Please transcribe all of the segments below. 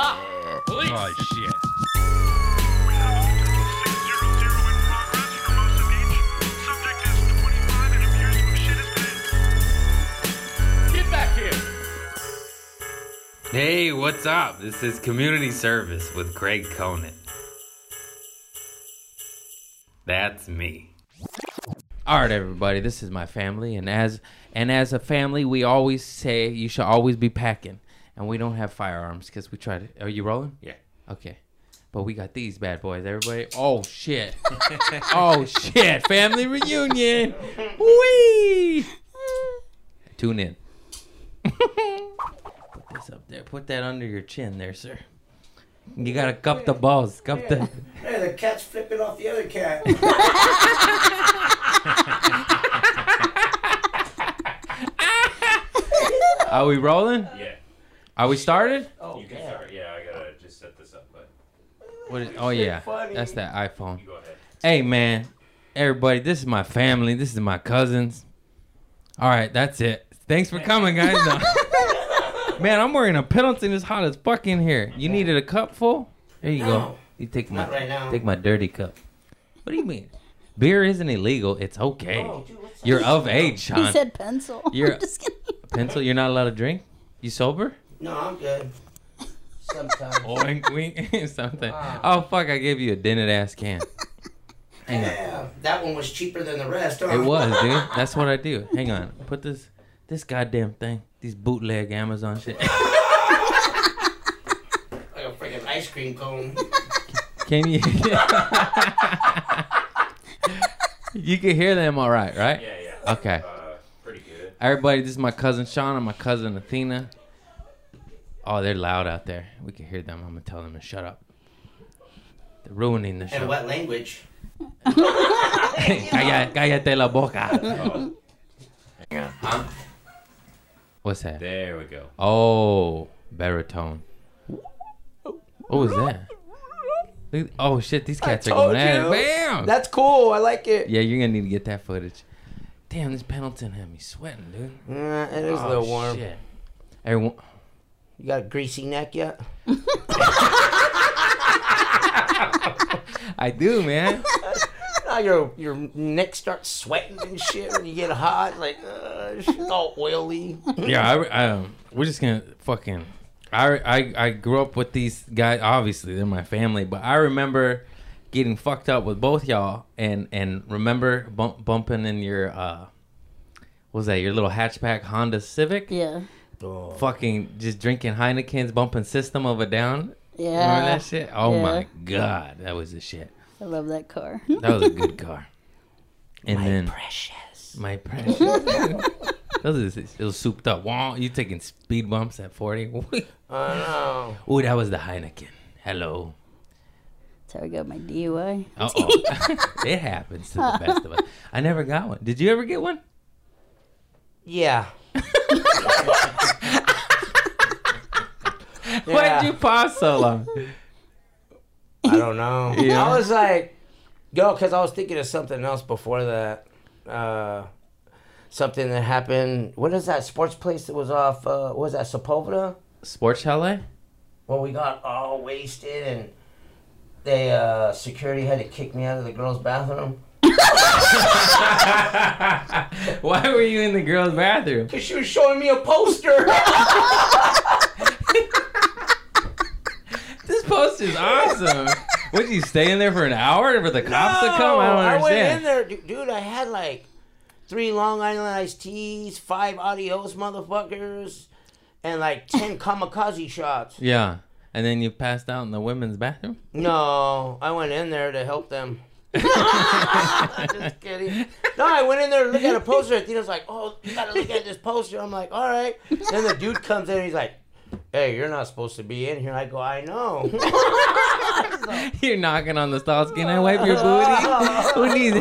Stop. Police. Oh shit. Get back here. Hey, what's up? This is Community Service with Craig Conant. That's me. All right, everybody. This is my family, and as and as a family, we always say you should always be packing, and we don't have firearms because we tried to. Are you rolling? Yeah. Okay. But we got these bad boys, everybody. Oh shit! oh shit! Family reunion. Wee. Tune in. Put this up there. Put that under your chin, there, sir. You gotta cup the balls. Cup the. Hey, the cat's flipping off the other cat. Are we rolling? Yeah. Are we started? Oh, You can yeah. start. Yeah, I gotta just set this up, but What is, oh yeah, funny. that's that iPhone. you go ahead. Hey man, everybody, this is my family. This is my cousins. All right, that's it. Thanks for coming, guys. No. man, I'm wearing a Pendleton. It's hot as fuck in here. You needed a cup full? There you go. You take my right take my dirty cup. What do you mean? Beer isn't illegal. It's okay. Oh, dude, You're of age, He Sean. said pencil. You're- I'm just kidding. Pencil. You're not allowed to drink. You sober? No, I'm good. Sometimes. Wink, wink, something. Wow. Oh fuck! I gave you a dented ass can. Hang on. Yeah, that one was cheaper than the rest. Huh? It was, dude. That's what I do. Hang on. Put this this goddamn thing. These bootleg Amazon shit. like a freaking ice cream cone. Can you You can hear them all right, right? Yeah, yeah. Okay. Uh, pretty good. Everybody, this is my cousin Sean and my cousin Athena. Oh, they're loud out there. We can hear them. I'm gonna tell them to shut up. They're ruining the And show. what language? Calla- Cállate la boca. Hang on. Huh? What's that? There we go. Oh, baritone. What was that? Look- Oh shit, these cats are going at it. you. Bam! That's cool. I like it. yeah, you're gonna need to get that footage. Damn, this Pendleton had me sweating, dude. Yeah, it is oh, a little oh, warm. Shit. Everyone, You got a greasy neck yet? I do, man. Now your your neck starts sweating and shit when you get hot. Like, uh, it's all oily. yeah, I, I, um, we're just gonna fucking. I, I I grew up with these guys. Obviously, they're my family, but I remember getting fucked up with both y'all, and and remember bump, bumping in your uh, what was that your little hatchback Honda Civic? Yeah. Fucking just drinking Heineken's, bumping System of a Down. Yeah. Remember that shit? Oh Yeah. my god, that was the shit. I love that car. That was a good car. And then Precious. my precious. Those is it was souped up. Wow, you taking speed bumps at forty? I know. Ooh, that was the Heineken. Hello. That's how I got my DUI. Uh oh. it happens to the best of us. I never got one. Did you ever get one? Yeah. Yeah. you pause so long? I don't know. Yeah. I was like, go, because I was thinking of something else before that. Uh, something that happened. What is that sports place that was off? Uh, what was that Sepulveda? Sports chalet? Well, we got all wasted and they uh, security had to kick me out of the girls' bathroom Why were you in the girls' bathroom? because she was showing me a poster. This poster is awesome. Would you stay in there for an hour for the cops to come? I don't I went in there, dude. I had like three Long Island iced teas, five adios motherfuckers, and like ten kamikaze shots. Yeah. And then you passed out in the women's bathroom? No, I went in there to help them. Just kidding. No, I went in there to look at a poster. And Tina's like, "Oh, you gotta look at this poster." I'm like, "All right." Then the dude comes in. and He's like, "Hey, you're not supposed to be in here." I go, "I know." You're knocking on the stall. Can I wipe your booty? Who needs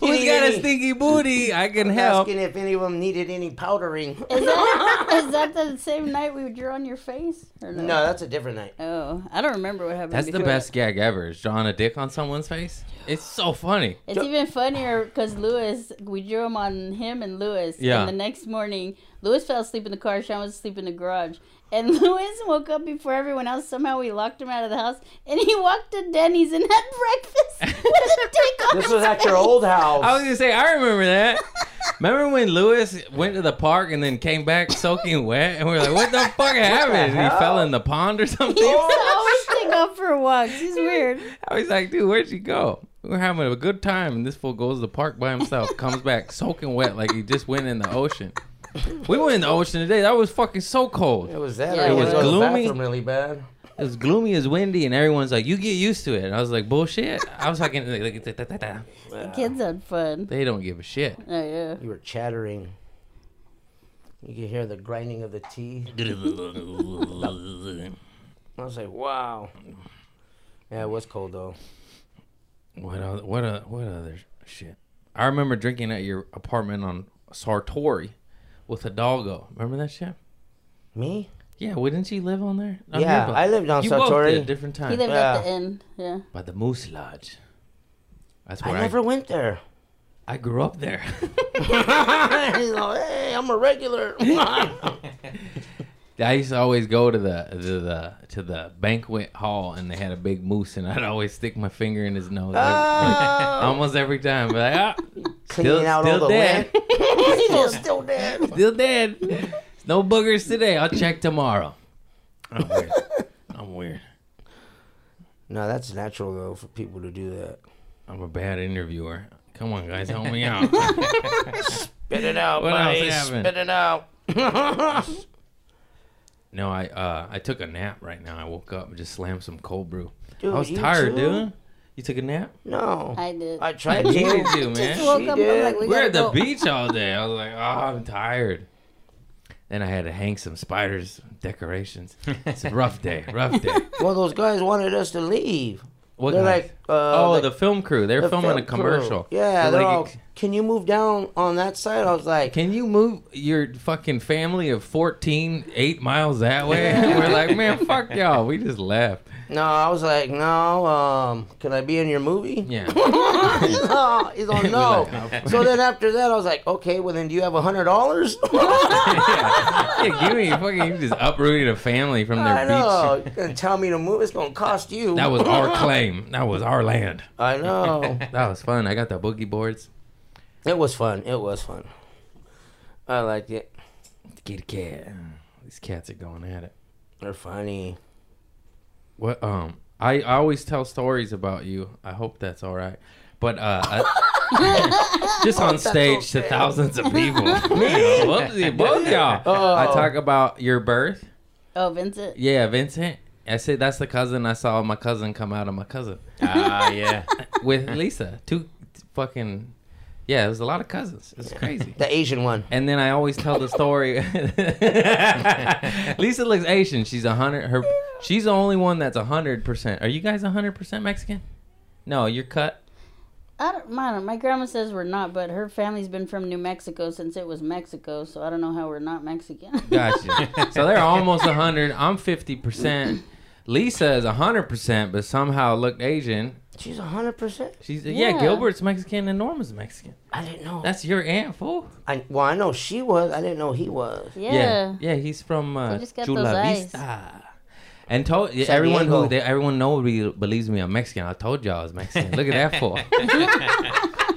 Who's need got a stinky booty? I can help. Asking if any of them needed any powdering. Is that, is that the same night we drew on your face? Or no? No, that's a different night. Oh, I don't remember what happened. That's the before best gag ever. Is drawing a dick on someone's face. It's so funny. It's even funnier because Lewis, we drew him on him and Lewis. Yeah. And the next morning, Lewis fell asleep in the car. Sean was asleep in the garage. And Lewis woke up before everyone else. Somehow we locked him out of the house. And he walked to Denny's and had breakfast with a dick on This his was at your old house. I was gonna say I remember that. Remember when Lewis went to the park and then came back soaking wet, and we were like, "What the fuck happened?" And he fell in the pond or something. used to always take for walks. He's weird. I was like, "Dude, where'd you go?" We were having a good time, and this fool goes to the park by himself, comes back soaking wet like he just went in the ocean. We went in the ocean today. That was fucking so cold. It was that. Yeah, it was go to the gloomy. really bad. It was gloomy, it was windy, and everyone's like, "You get used to it." And I was like, "Bullshit." I was like, like, like, like, like, Kids had fun. "They don't give a shit." Oh yeah. You were chattering. You could hear the grinding of the teeth. I was like, wow. Yeah, it was cold though. What other, what uh, what other shit? I remember drinking at your apartment on Sartori with a doggo. Remember that shit? Me? Yeah, wouldn't you live on there? On Yeah, your I lived on you both Sartori. did, different time. He time. lived Yeah. at the end. Yeah. By the Moose Lodge. That's I where I, never went there. I grew up there. He's like, hey, I'm a regular. I used to always go to the to the to the banquet hall, and they had a big moose, and I'd always stick my finger in his nose. Oh. Almost every time, but like, ah, Cleaning Still- out still all the dead. still, still dead. still dead. No boogers today. I'll check tomorrow. I'm weird. I'm weird. No, that's natural though for people to do that. I'm a bad interviewer. Come on, guys, help me out. Spit it out, What else buddy. happened? Spit it out. No, I uh I took a nap right now. I woke up and just slammed some cold brew. Dude, I was tired, too? dude. You took a nap? No, I did. I I tried needed to. to, man. Just woke She up. did. I'm like, we We're gotta at the go. beach all day. I was like, oh, I'm tired. Then I had to hang some spiders decorations. It's a rough day. Rough day. Well, those guys wanted us to leave. What They're guys? like, uh, oh, like the film crew. They're the filming film a commercial. crew. Yeah, They're they're like, all. Can you move down on that side? I was like, Can you move your fucking family of 14 eight miles that way? We're like, man, fuck y'all. We just left. no. I was like, no. Um, can I be in your movie? Yeah. no, he's on no. like, so then after that, I was like, okay, well then, do you have a hundred dollars? yeah, give me fucking. You just uprooted a family from their I beach. know. You're gonna tell me to move? It's gonna cost you. That was our claim. That was our land. I know. That was fun. I got the boogie boards. It was fun. It was fun. I liked it. Get a cat. These cats are going at it. They're funny. What? Um, I, I always tell stories about you. I hope that's all right. But uh, I, just on stage to thousands of people. Whoopsie, both y'all. Oh. I talk about your birth. Oh, Vincent. Yeah, Vincent. I said that's the cousin I saw my cousin come out of my cousin Ah, yeah. with Lisa. Two fucking yeah, it was a lot of cousins. It's crazy. The Asian one. And then I always tell the story. Lisa looks Asian. She's a hundred. Her, she's the only one that's a hundred percent. Are you guys a hundred percent Mexican? No, you're cut. I don't, I don't. My grandma says we're not, but her family's been from New Mexico since it was Mexico, so I don't know how we're not Mexican. Gotcha. so they're almost a hundred. I'm fifty percent. Lisa is a hundred percent, but somehow looked Asian. She's a hundred percent. She's yeah. Yeah. Gilbert's Mexican and Norma's Mexican. I didn't know. That's your aunt, fool. I well, I know she was. I didn't know he was. yeah. yeah. He's from uh, just Chula those eyes. Vista. And told San everyone Diego. who they, everyone knows believes me I'm Mexican. I told y'all I was Mexican. Look at that fool.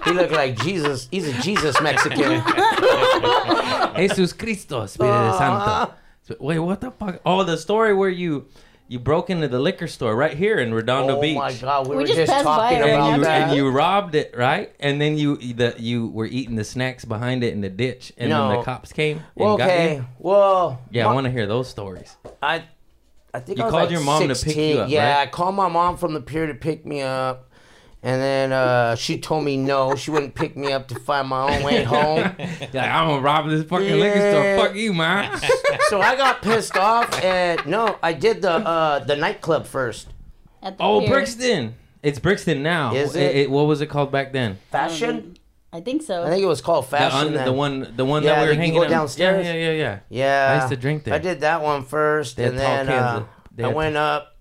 He looked like Jesus. He's a Jesus Mexican. Jesus Cristo, Espíritu ah. Santo. So- Wait, what the fuck? Oh, the story where you you broke into the liquor store right here in Redondo oh Beach. Oh my God, we, We were just just, talking about and you, that. and you robbed it, right? And then you the you were eating the snacks behind it in the ditch, and then the cops came and well, got okay. you. Well, Yeah, my- I want to hear those stories. I, I think You I was called like your mom to pick 16. you up, Yeah, right? I called my mom from the pier to pick me up, and then uh, she told me no, she wouldn't pick me up to find my own way home. You're like, I'm gonna rob this fucking liquor store. Fuck you, man. so I got pissed off, and no, I did the uh, the nightclub first. At the oh, pier. Brixton. It's Brixton now. Is it? what was it called back then? Fashion. I think so. I think it was called The, fashion. un- the one, the one Yeah, that we were that you hanging go out- downstairs? Yeah, yeah, yeah, yeah. Yeah, I used to drink there. I did that one first, They and then uh, I had went up.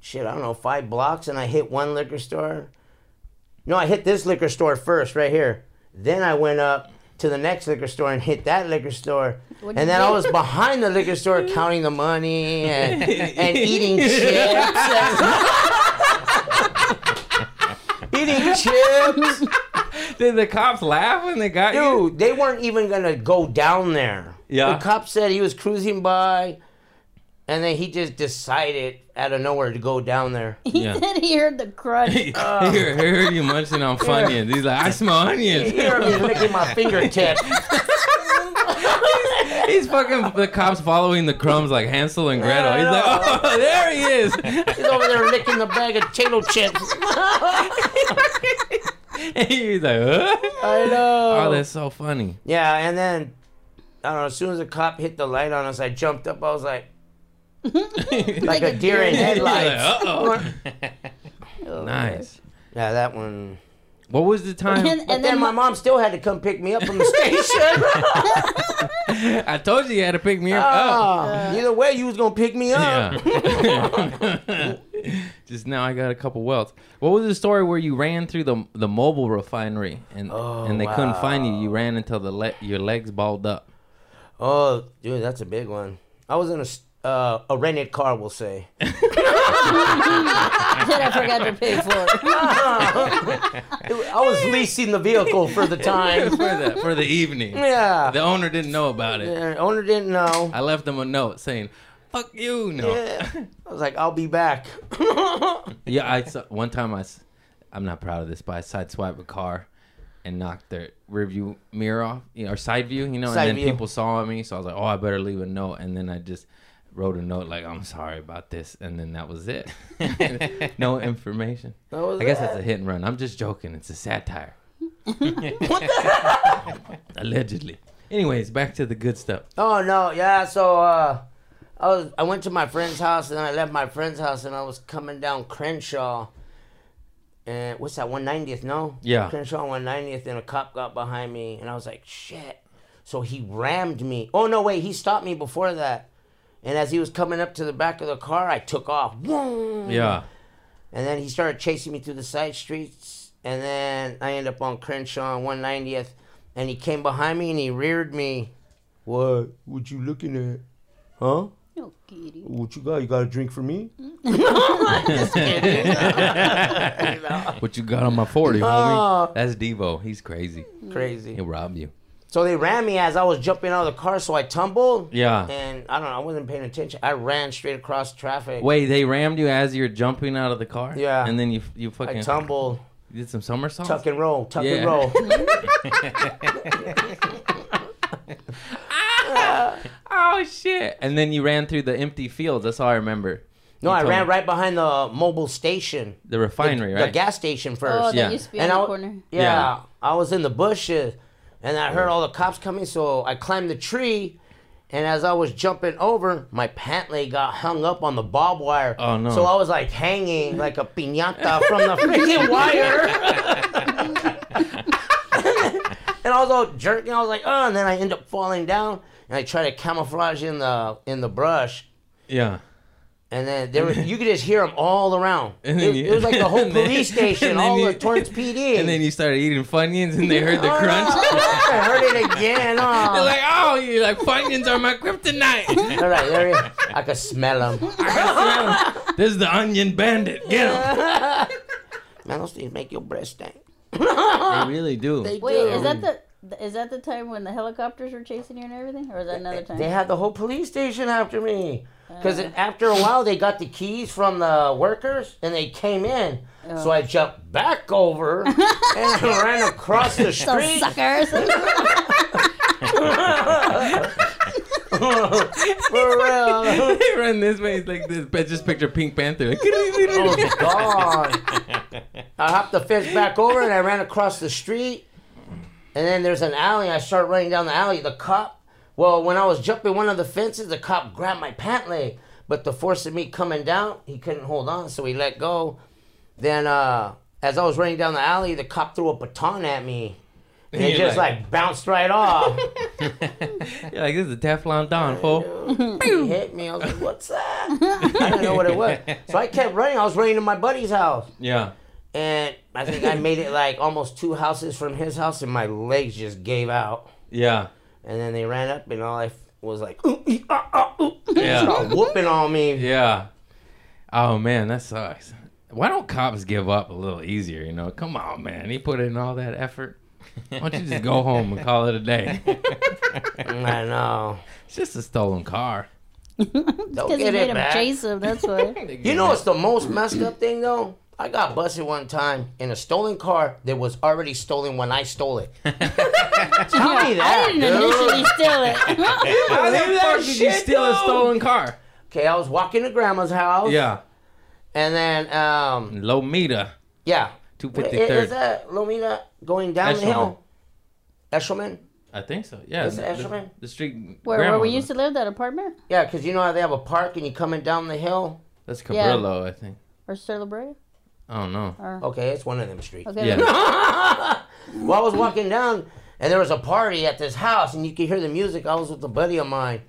Shit, I don't know, five blocks, and I hit one liquor store. No, I hit this liquor store first, right here. Then I went up to the next liquor store and hit that liquor store. What'd and you then I was behind the liquor store counting the money and, and eating chips. and- eating chips. Did the cops laugh when they got you? Dude, they weren't even gonna go down there. Yeah. The cop said he was cruising by, and then he just decided out of nowhere to go down there. He Yeah. said he heard the crunch. Here, I heard you munching on Funyuns. He's like, I smell onions. You hear me licking my fingertip. He's fucking the cops following the crumbs like Hansel and Gretel. He's like, oh, there he is. He's over there licking the bag of potato chips. And he's like, huh? I know. Oh, that's so funny. Yeah, and then I don't know. As soon as the cop hit the light on us, I jumped up. I was like, like a deer in headlights. Uh-oh. Oh, Nice. Yeah, that one. What was the time? And, But and then then my my mom still had to come pick me up from the station. I told you you had to pick me up. Oh. Ah, either way, you was gonna pick me up. Yeah. Just now, I got a couple welts. What was the story where you ran through the the Mobil refinery and Oh, and they couldn't find you? You ran until the le- your legs balled up. Oh, dude, that's a big one. I was in a s- uh, a rented car, we'll say. that I forgot to pay for. I was leasing the vehicle for the for time. the for the evening. Yeah. The owner didn't know about it. The owner didn't know. I left them a note saying, "Fuck you." No. Yeah. I was like, I'll be back. Yeah, I saw, one time I, I'm not proud of this, but I sideswiped a car and knocked their rear view mirror off, you know, or side view, you know, Side and then view. people saw me, so I was like, oh, I better leave a note, and then I just wrote a note like, I'm sorry about this, and then that was it. no information. That was I guess it. that's a hit and run. I'm just joking. It's a satire. Allegedly. Anyways, back to the good stuff. Oh no, yeah. So uh, I was I went to my friend's house and then I left my friend's house and I was coming down Crenshaw. And what's that? One ninetieth? No. Yeah. Crenshaw one ninetieth, and a cop got behind me, and I was like, shit. So he rammed me. Oh no, wait, he stopped me before that. And as he was coming up to the back of the car, I took off. Vroom. Yeah. And then he started chasing me through the side streets. And then I end up on Crenshaw on 190th. And he came behind me and he reared me. What? What you looking at? Huh? No kitty. What you got? You got a drink for me? What you got on my 40, Oh. homie? That's Devo. He's crazy. Crazy. He'll rob you. So they ran me as I was jumping out of the car. So I tumbled. Yeah. And I don't know. I wasn't paying attention. I ran straight across traffic. Wait, they rammed you as you're jumping out of the car? Yeah. And then you you fucking I tumbled. you did some somersaults? Tuck and roll. Tuck Yeah. and roll. Ah! oh shit. And then you ran through the empty fields. That's all I remember. No, You I ran me. right behind the Mobil station. the refinery, the, right? The gas station first. Oh, that Yeah. used to be And on I, the corner. yeah, Yeah. I was in the bushes, and I heard all the cops coming. So I climbed the tree, and as I was jumping over, my pant leg got hung up on the barbed wire. Oh, no. So I was like hanging like a piñata from the freaking wire. and I was all jerking. I was like, oh, and then I end up falling down, and I try to camouflage in the in the brush. yeah. And then there, was, you could just hear them all around. And It, then was- you- it was like the whole and then- police station, and then all you- the Torrance PD. And then you started eating Funyuns and they heard the Oh, crunch. I heard it again. Oh. They're Oh. like, oh, you're like, Funyuns are my kryptonite. all right, there you I could smell them. this is the onion bandit. Get him. Man, those things make your breath stink. They really do. They Wait, do. is that the is that the time when the helicopters were chasing you and everything, or is that another time? They had the whole police station after me. Because Uh. after a while, they got the keys from the workers and they came in. So I jumped back over and I ran across the Those street. suckers. For real. they run this way. It's like this. but Just picture Pink Panther. Like, Oh, God. I hopped the fence back over and I ran across the street. And then there's an alley. I start running down the alley. The cop, well, when I was jumping one of the fences, the cop grabbed my pant leg. But the force of me coming down, he couldn't hold on, so he let go. Then, uh, as I was running down the alley, the cop threw a baton at me. And it just like, bounced right off. You're like, this is a Teflon Don, fool. he hit me. I was like, what's that? I didn't know what it was. So I kept running. I was running to my buddy's house. Yeah. and I think I made it like almost two houses from his house, and my legs just gave out. Yeah. And then they ran up, and all I f- was like, ooh, ee, ah, ah, ooh. Yeah. Start whooping on me. Yeah. Oh man, that sucks. Why don't cops give up a little easier? You know, come on, man. He put in all that effort. Why don't you just go home and call it a day? I know. It's just a stolen car. Don't get it back. chase him. That's why. You know what's the most messed up thing though? I got busted one time in a stolen car that was already stolen when I stole it. Tell me that, I didn't dude. initially steal it. How the fuck did you shit, steal a stolen car? Okay, I was walking to grandma's house. Yeah. And then, um, Lomita. yeah. Two What- fifty Is that Lomita going down the hill? Eshelman? I think so. Yeah. Is it the, Eshelman? the street. Where, where we used to live, that apartment? Yeah, because you know how they have a park and you're coming down the hill? That's Yeah. Cabrillo, I think. Or Stella Brea? I don't know. Or, Okay, it's one of them streets. okay. Yeah. well, I was walking down and there was a party at this house and you could hear the music. I was with a buddy of mine.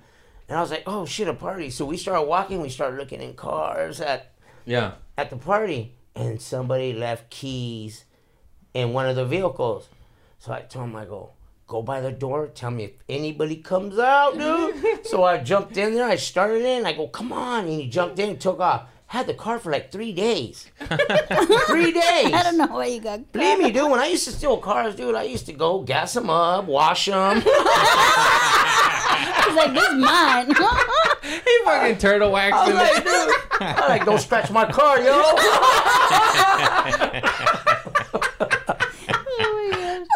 And I was like, oh shit, a party. So we started walking. We started looking in cars at, Yeah. at the party. And somebody left keys in one of the vehicles. So I told him, I go, go by the door. Tell me if anybody comes out, dude. so I jumped in there. I started in. I go, come on. And he jumped in and took off. Had the car for like three days. three days. I don't know why you got Believe me, dude. When I used to steal cars, dude, I used to go gas them up, wash them. He's like, this is mine. He fucking turtle I waxed was like, dude, I like don't scratch my car, yo. oh.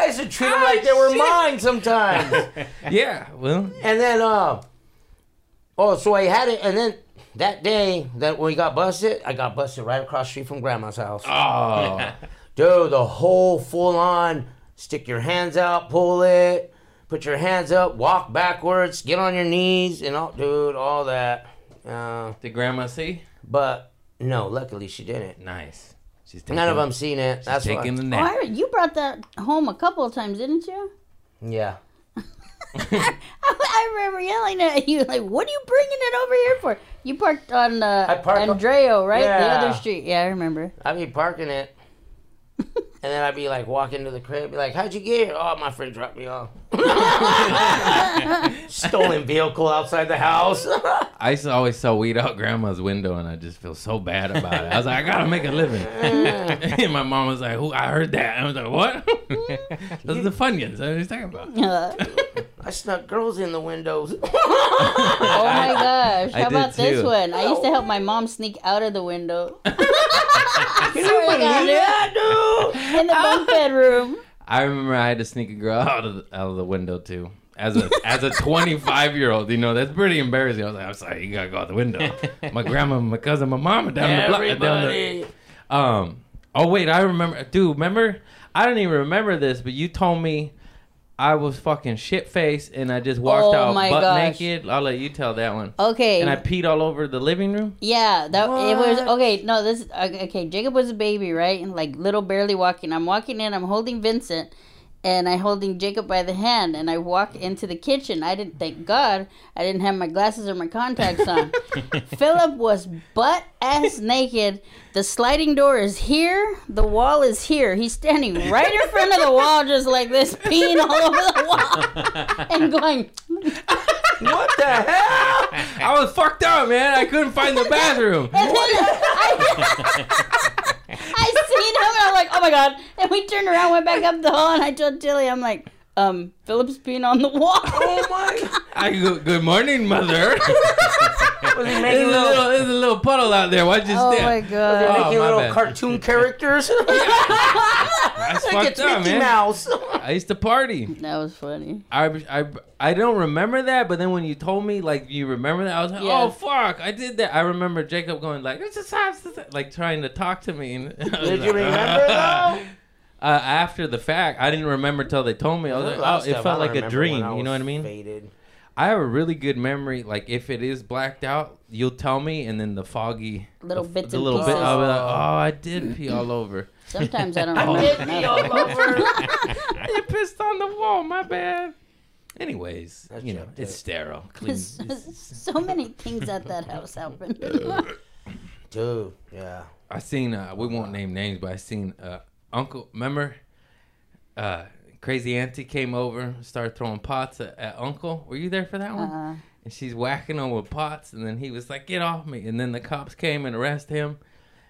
I used to treat them like they were mine sometimes. yeah. Well. And then, uh, oh, so I had it, and then that day that we got busted, I got busted right across the street from Grandma's house. Oh. Dude, the whole full on stick your hands out, pull it, put your hands up, walk backwards, get on your knees, and all, dude, all that. Uh, Did Grandma see? but no, luckily she didn't. Nice. She's taking, None of them seen it. That's She's why. taking the Oh, nap. I, you brought that home a couple of times, didn't you? Yeah. I, I remember yelling at you, like, what are you bringing it over here for? You parked on uh, parked Andreo, right? The other street. Yeah, I remember. I'd be parking it. And then I'd be like walking to the crib, be like, "How'd you get here?" Oh, my friend dropped me off. Stolen vehicle outside the house. I used to always sell weed out grandma's window, and I just feel so bad about it. I was like, I gotta make a living. and my mom was like, "Who? I heard that." I was like, "What?" Those are the Funyuns. What are you talking about? I snuck girls in the windows. oh my gosh. How did about this one? I used to help my mom sneak out of the window Can you Swear to God, believe that, dude? in the bunk bedroom. I remember I had to sneak a girl out of the, out of the window too. As a as a 25 year old, you know that's pretty embarrassing. I was like, I'm sorry, you gotta go out the window. My grandma, my cousin, my mama down the block. Down the, Everybody. Um. Oh wait, I remember, dude. Remember? I don't even remember this, but you told me I was fucking shit faced and I just walked Oh out butt gosh. naked. I'll let you tell that one. Okay. And I peed all over the living room. Yeah, that it was okay. No, this okay. okay, Jacob was a baby, right? And like little, barely walking. I'm walking in. I'm holding Vincent, and I holding Jacob by the hand, and I walk into the kitchen. I didn't thank God I didn't have my glasses or my contacts on. Philip was butt ass naked. The sliding door is here. The wall is here. He's standing right in front of the wall, just like this, peeing all over the wall, and going. What the hell? I was fucked up, man. I couldn't find the bathroom. And then I, I seen him and I'm like, oh my god. And we turned around, went back up the hall, and I told Tilly, I'm like, um, Philip's peeing on the wall. Oh my! I go, good morning, mother. Was he there's, making a little? little, there's a little puddle out there. Why'd you oh step? my Was he god. Oh, making little bad. cartoon characters? That's like fucked it's up, Mickey man. Mouse. I used to party. That was funny. I, I, I don't remember that, but then when you told me, like, you remember that, I was like, Yeah. oh, fuck, I did that. I remember Jacob going, like, it's just like trying to talk to me. And I was Did you remember though? Uh, after the fact, I didn't remember till they told me. I was like, oh, it felt like a dream. You know what I mean? Faded. I have a really good memory. Like, if it is blacked out, you'll tell me, and then the foggy Little the, bits the and little bit. I'll be like, oh, I did pee all over. Sometimes I don't remember. Did me all over. you pissed on the wall. My bad. Anyways, That's you know, jacked it's sterile. Clean. so many things at that house happened. Dude, yeah. I seen uh we won't name names, but I seen uh Uncle remember uh Crazy Auntie came over, started throwing pots at, at Uncle. Were you there for that one? Uh, And she's whacking him with pots, and then he was like, "Get off me!" And then the cops came and arrest him.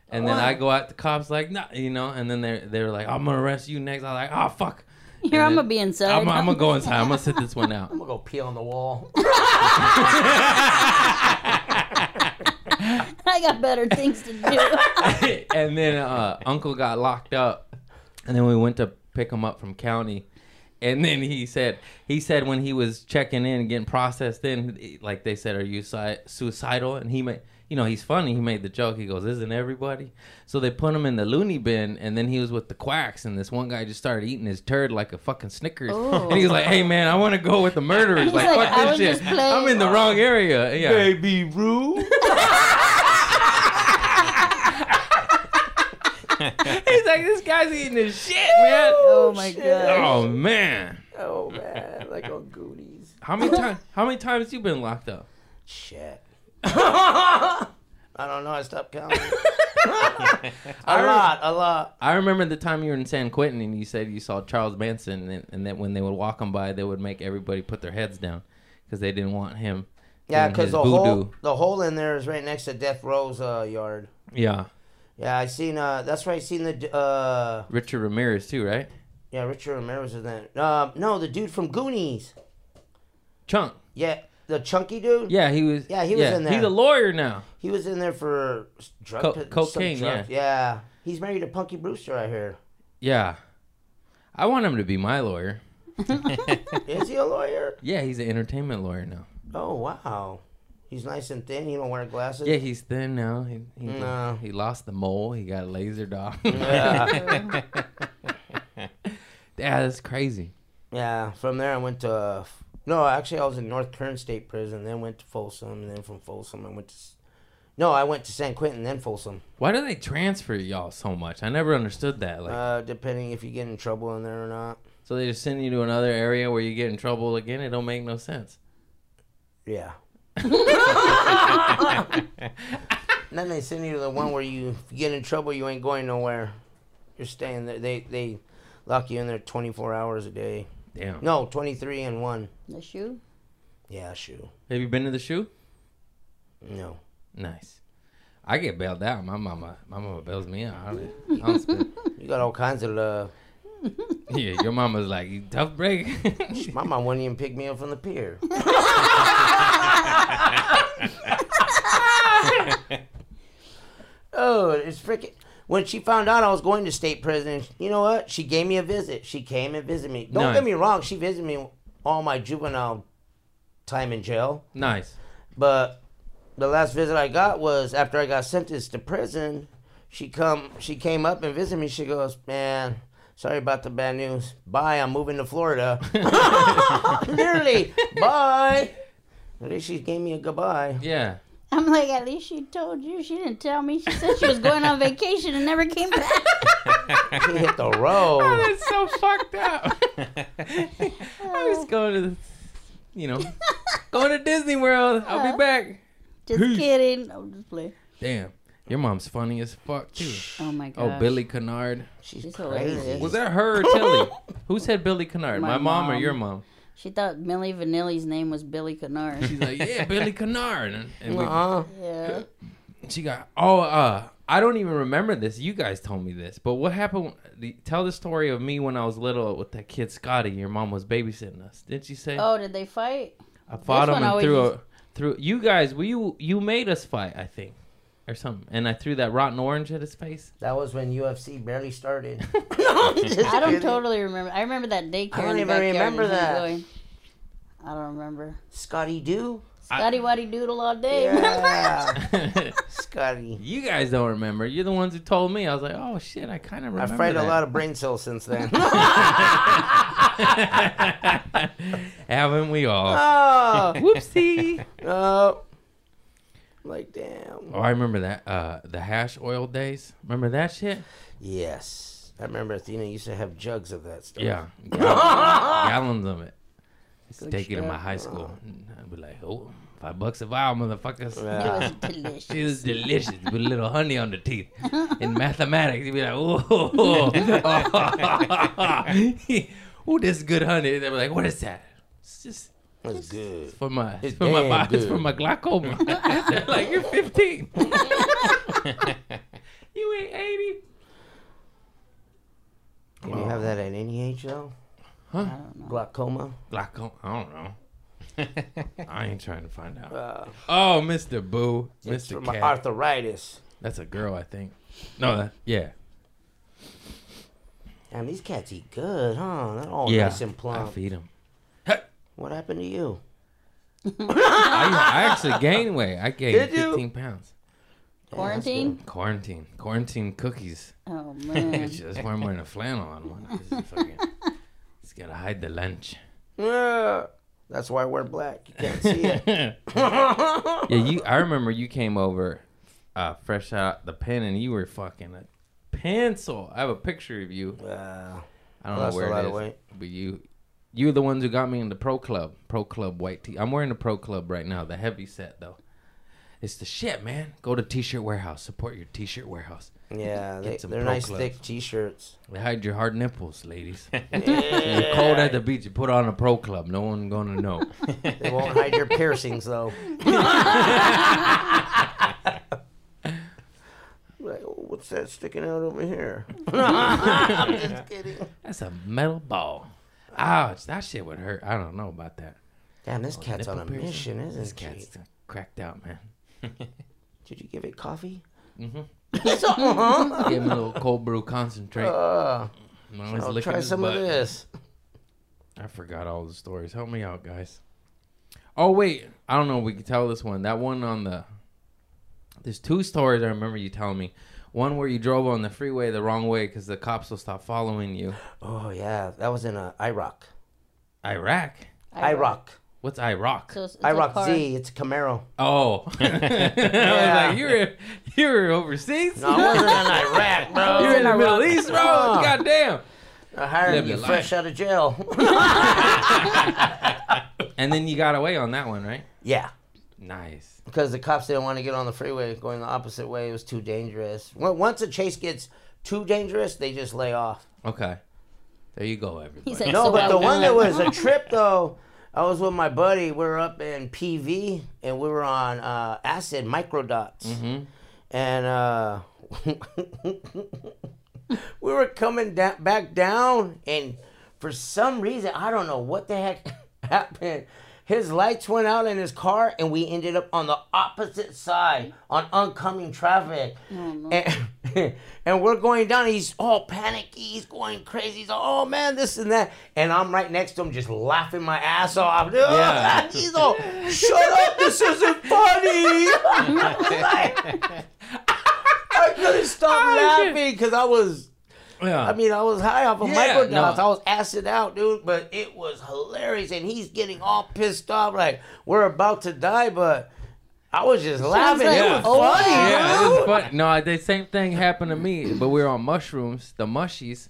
And then I go out, the cops like, "No," you know. And then they they were like, "I'm gonna arrest you next." I was like, "Oh fuck." Here, I'm gonna be inside. I'm, I'm gonna go inside. I'm gonna sit this one out. I'm gonna go pee on the wall. I got better things to do. and then uh, Uncle got locked up, and then we went to pick him up from county. And then he said he said when he was checking in and getting processed in, like they said, "Are you si- suicidal?" And he made, you know, he's funny. He made the joke. He goes, "Isn't everybody?" So they put him in the loony bin, and then he was with the quacks, and this one guy just started eating his turd like a fucking Snickers. Ooh. And he was like, "Hey man, I want to go with the murderers. Like, like, fuck I this shit. I'm in the wrong area." Yeah. Baby Roo. He's like, "This guy's eating his shit, man." oh my shit. god. Oh man. Oh man, like on Goonies. How many times? How many times you been locked up? Shit. I don't know. I stopped counting. a I lot, a lot. I remember the time you were in San Quentin and you said you saw Charles Manson, and, and that when they would walk him by, they would make everybody put their heads down because they didn't want him. Yeah, because the voodoo. hole, the hole in there is right next to Death Row's uh, yard. Yeah, Yeah, I seen. Uh, that's where I seen the. Uh, Richard Ramirez too, right? yeah, Richard Ramirez is in that. Um, no, the dude from Goonies. Chunk. Yeah, the chunky dude. Yeah, he was. Yeah, he was in there. He's a lawyer now. He was in there for drug Co- cocaine, drugs. Yeah, he's married to Punky Brewster. I hear. Yeah, I want him to be my lawyer. Is he a lawyer? Yeah, he's an entertainment lawyer now. Oh wow, he's nice and thin. He don't wear glasses. Yeah, he's thin now. He he, No. he lost the mole. He got lasered off. Yeah. yeah, that's crazy. Yeah, from there I went to. Uh, no, actually I was in North Kern State Prison, then went to Folsom, and then from Folsom I went to. s- No, I went to San Quentin, then Folsom. Why do they transfer y'all so much? I never understood that. Like, Uh, depending if you get in trouble in there or not. so they just send you to another area where you get in trouble again. It don't make no sense. Yeah. Then they send you to the one where you, get in trouble, you ain't going nowhere. You're staying there. They they lock you in there 24 hours a day. Damn. No, 23 and one. The shoe? Yeah, shoe. Have you been to the shoe? No. Nice. I get bailed out. My mama, my mama bails me out. I don't, I don't spend- You got all kinds of love. yeah, your mama's like, tough break. My mom wouldn't even pick me up from the pier. oh, it's freaking. When she found out I was going to state prison, you know what? She gave me a visit. She came and visited me. Don't Nice. get me wrong. She visited me all my juvenile time in jail. nice. But the last visit I got was after I got sentenced to prison. She come, she came up and visited me. She goes, "Man, sorry about the bad news. Bye. I'm moving to Florida." Literally, bye. At least she gave me a goodbye. Yeah. I'm like, at least she told you. She didn't tell me. She said she was going on vacation and never came back. She hit the road. Oh, That's so fucked up. I was going to, you know, going to Disney World. I'll be uh-huh. back. Just Peace. kidding. I'm just playing. Damn. Your mom's funny as fuck, too. Oh my god. Oh, Billy Kennard. She's, She's crazy. hilarious. Was that her or Tilly? Who said Billy Kennard? My, My mom. or your mom? She thought Milli Vanilli's name was Billy Kennard. She's like, yeah, Billy Kennard. And, and we, Uh-uh. yeah. she got, oh, uh, I don't even remember this. You guys told me this. But what happened? The, tell the story of me when I was little with that kid Scotty. Your mom was babysitting us. Didn't she say? Oh, did they fight? I fought this him and threw is- a, threw. You guys, were you you made us fight? I think, or something. And I threw that rotten orange at his face. That was when UFC barely started. no, I'm just I don't kidding. totally remember. I remember that daycare. I don't in the even remember and that. Going. I don't remember. Scotty Doo. Scotty Waddy Doodle all day. Yeah. Scotty. you guys don't remember. You're the ones who told me. I was like, oh shit, I kind of remember. I've remember. fried a lot of brain cells since then. Haven't we all? oh, Whoopsie. oh. Like, damn. Oh, I remember that. Uh, the hash oil days. Remember that shit? Yes. I remember Athena used to have jugs of that stuff. Yeah, Gall- gallons of it. Used to take it to my high school. I'd be like, oh, five bucks a vial, motherfuckers. It was delicious. It was delicious with a little honey on the teeth. In mathematics, you'd be like, oh, oh, this is good honey. They'd be like, what is that? It's just That's good. it's for my, it's It's for my, damn body, it's for my glaucoma. Like, you're 15. you ain't 80. Can you have that at any age though? Huh? Glaucoma. Glaucoma? I don't know. I ain't trying to find out. Uh, Oh, Mr. Boo, it's Mr. for my Cat. arthritis. That's a girl, I think. No, that, yeah, Damn, these cats eat good, huh? They're all yeah. nice and plump. I plump. feed them. What happened to you? I, I actually gained weight. I gained Did you? 15 pounds. Quarantine? Quarantine, quarantine cookies. Oh man. That's why I'm wearing a flannel on one. 'cause it's fucking- Just gotta hide the lunch. Yeah. That's why I wear black. You can't see it. yeah, you. I remember you came over, uh, fresh out the pen, and you were fucking a pencil. I have a picture of you. Uh, I don't Lost know where lot it of is, weight. but you, you're the ones who got me in the pro club. Pro club white tee. I'm wearing the pro club right now. The heavy set though. It's the shit, man. Go to T-shirt warehouse. Support your T-shirt warehouse. yeah, they, some they're nice clubs. thick t-shirts. They hide your hard nipples, ladies. Yeah. You're cold at the beach. You put on a pro club. No one gonna know. They won't hide your piercings though. like, oh, what's that sticking out over here? I'm just kidding. That's a metal ball. Ouch, that shit would hurt. I don't know about that. Damn, this cat's on a piercing? mission, isn't This cat's cracked out, man. Did you give it coffee? Mm-hmm. uh, Give him a little cold brew concentrate. uh, I'll try some butt. of this. I forgot all the stories. Help me out, guys. Oh wait, I don't know. if We can tell this one. That one on the. There's two stories I remember you telling me. One where you drove on the freeway the wrong way because the cops will stop following you. Oh yeah, that was in uh, Iraq. Iraq. Iraq. What's Iraq? So it's, it's IROC. Z. It's a Camaro. Oh, I was like, you're you're overseas. No, I wasn't in Iraq, bro. You're in the Iraq. Middle East, bro. Oh. Goddamn. I hired Live you your fresh out of jail. And then you got away on that one, right? yeah, Nice. Because the cops didn't want to get on the freeway going the opposite way. It was too dangerous. Once a chase gets too dangerous, they just lay off. Okay. There you go, everybody. He said, No, so but the one that was a trip though, I was with my buddy. We were up in PV and we were on uh, acid microdots, Mhm. and uh, we were coming da- back down, and for some reason I don't know what the heck happened. His lights went out in his car, and we ended up on the opposite side on oncoming traffic. Oh, and, and we're going down. He's all panicky. He's going crazy. He's like, oh man, this and that. And I'm right next to him, just laughing my ass off. Yeah. He's all, shut up. This isn't funny. Like, I couldn't stop Oh, laughing because I was. Yeah. I mean, I was high off of Yeah, microdose. no. I was acid out, dude. But it was hilarious, and he's getting all pissed off, like we're about to die. But I was just laughing. like, it Yeah. was oh, funny, yeah, dude. it's fun. No, the same thing happened to me, but we were on mushrooms, the mushies,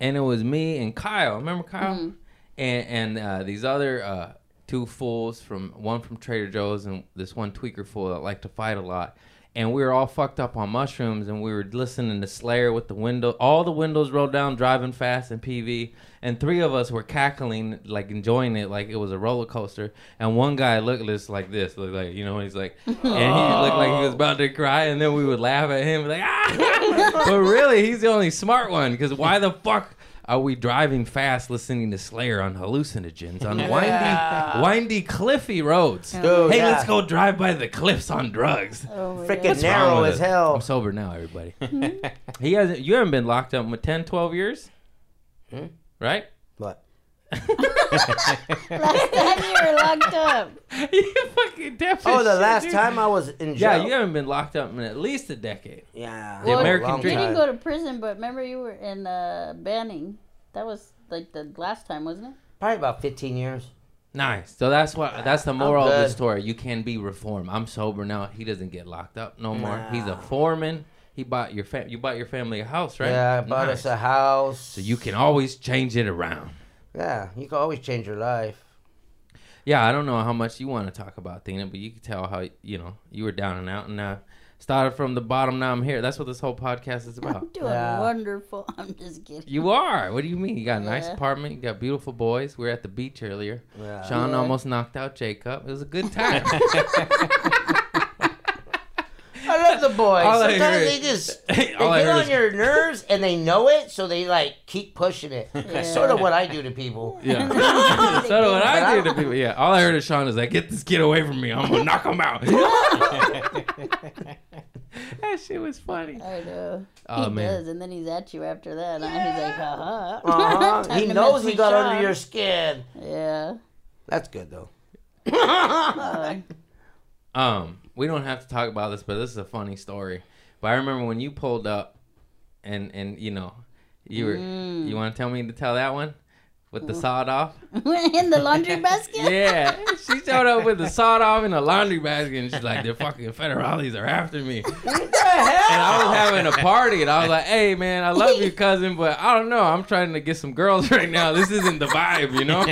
and it was me and Kyle. Remember Kyle? And and uh, these other uh, two fools from one from Trader Joe's and this one tweaker fool that like to fight a lot. And we were all fucked up on mushrooms, and we were listening to Slayer with the window, all the windows rolled down, driving fast in PV, and three of us were cackling, like enjoying it, like it was a roller coaster. And one guy looked us like this, looked like you know, he's like, and he looked like he was about to cry, and then we would laugh at him like, ah! but really, he's the only smart one, because why the fuck? Are we driving fast, listening to Slayer on hallucinogens on Yeah. windy, windy, cliffy roads? Dude, hey, yeah. let's go drive by the cliffs on drugs. Oh my Freaking God. Narrow as it? hell. I'm sober now, everybody. he hasn't. You haven't been locked up with 10, 12 years, Hmm? right? But Last time you were locked up. you fucking deaf. oh, the shit, last dude. time I was in jail. Yeah, you haven't been locked up in at least a decade. Yeah, The a American dream. You didn't go to prison, but remember you were in uh, Banning. That was like the last time, wasn't it? Probably about 15 years. Nice. So that's what. That's the moral of the story. You can be reformed. I'm sober now. He doesn't get locked up no more. He's a foreman. He bought your fam- You bought your family a house, right? Yeah, I bought Nice. us a house. So you can always change it around. Yeah, you can always change your life. yeah, I don't know how much you want to talk about Tina, but you can tell how you know you were down and out, and uh, started from the bottom. Now I'm here. That's what this whole podcast is about. I'm about. doing Yeah. wonderful. I'm just kidding. You are. What do you mean? You got a nice apartment. You got beautiful boys. We were at the beach earlier. Yeah. Sean Yeah. almost knocked out Jacob. It was a good time. I love the boys. All I Sometimes heard- they just they All I get on is- your nerves and they know it, so they like keep pushing it. That's sort of what I do to people. Yeah. so what I did to people. Yeah. All I heard of Sean is like, "Get this kid away from me. I'm gonna knock him out." that shit was funny. I know. Oh, he man. does, and then he's at you after that. and He's like, haha. Uh-huh. Time He to knows mess he with got Sean. under your skin. Yeah. That's good though. Uh, Um, we don't have to talk about this, but this is a funny story. But I remember when you pulled up, and and you know, you were. Mm. You want to tell me to tell that one with the sawed off? in the laundry basket. Yeah, she showed up with the sawed off in a laundry basket, and she's like, "The fucking federales are after me." What the hell? And I was having a party, and I was like, "Hey, man, I love you, cousin, but I don't know. I'm trying to get some girls right now. This isn't the vibe, you know.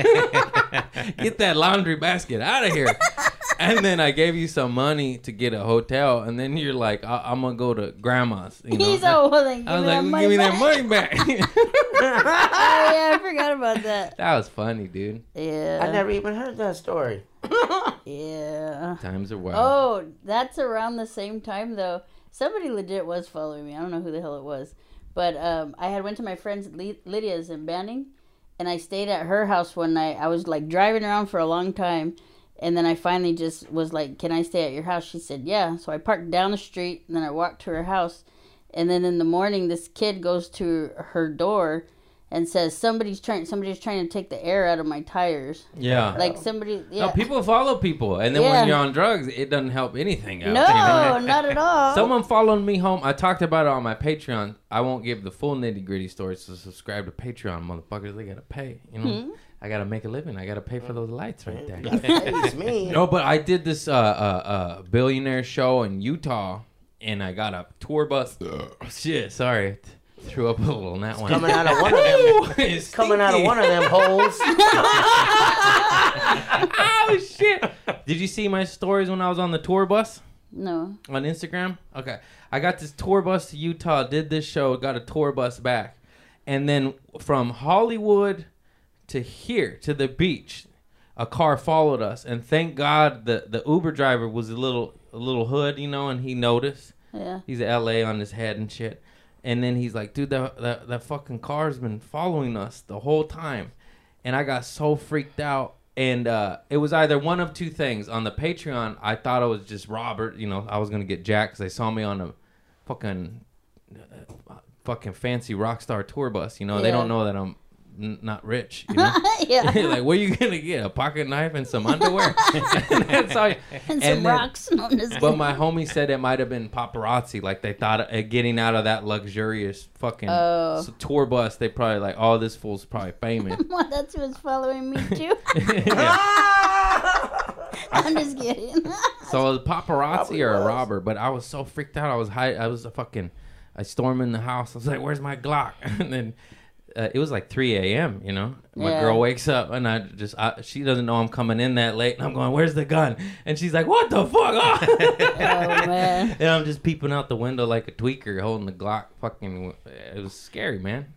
get that laundry basket out of here." And then I gave you some money to get a hotel, and then you're like, I- "I'm gonna go to grandma's." You know? He's all well, then give I was me like, that "Give me that money back." oh yeah, I forgot about that. that was funny, dude. Yeah. I never even heard that story. Yeah. Times are wild. Oh, that's around the same time though. Somebody legit was following me. I don't know who the hell it was, but um, I had went to my friend's Lydia's in Banning, and I stayed at her house one night. I was like driving around for a long time, and then I finally just was like, "Can I stay at your house?" She said, "Yeah." So I parked down the street, and then I walked to her house, and then in the morning, this kid goes to her door. And says somebody's trying somebody's trying to take the air out of my tires. yeah. Like somebody yeah. No, people follow people, and then Yeah. when you're on drugs, it doesn't help anything out. No, you know? not at all. Someone followed me home. I talked about it on my Patreon. I won't give the full nitty gritty stories. So subscribe to Patreon, motherfuckers. They gotta pay. You know, Hmm? I gotta make a living. I gotta pay for those lights right there. It's me. no, but I did this uh, uh, uh, billionaire show in Utah, and I got a tour bus. Shit, sorry, threw up a little on that one. Coming out of one of them. It's Coming out of one of them holes. oh shit! Did you see my stories when I was on the tour bus? No. on Instagram. Okay, I got this tour bus to Utah. Did this show. Got a tour bus back, and then from Hollywood to here to the beach, a car followed us. And thank God the the Uber driver was a little a little hood, you know, and he noticed. Yeah. He's LA on his head and shit. And then he's like, dude, that, that, that fucking car's been following us the whole time. And I got so freaked out. And uh, it was either one of two things. On the Patreon, I thought it was just Robert. You know, I was going to get Jack because they saw me on a fucking, uh, fucking fancy rock star tour bus. You know, they don't know that I'm n- not rich. You know? yeah. like, what are you going to get? A pocket knife and some underwear? That's all. and some then- rocks. No, but my homie said it might have been paparazzi. Like they thought uh, getting out of that luxurious fucking Oh. tour bus, they probably like, oh, this fool's probably famous. Well, that's who's following me too. I'm just kidding. So it was paparazzi Probably or a was. robber, but I was so freaked out. I was high. I was a fucking. I stormed in the house. I was like, "Where's my Glock?" And then uh, it was like 3 a.m. You know, my Yeah. girl wakes up and I just I, she doesn't know I'm coming in that late, and I'm going, "Where's the gun?" And she's like, "What the fuck?" oh man. And I'm just peeping out the window like a tweaker holding the Glock. Fucking, it was scary, man.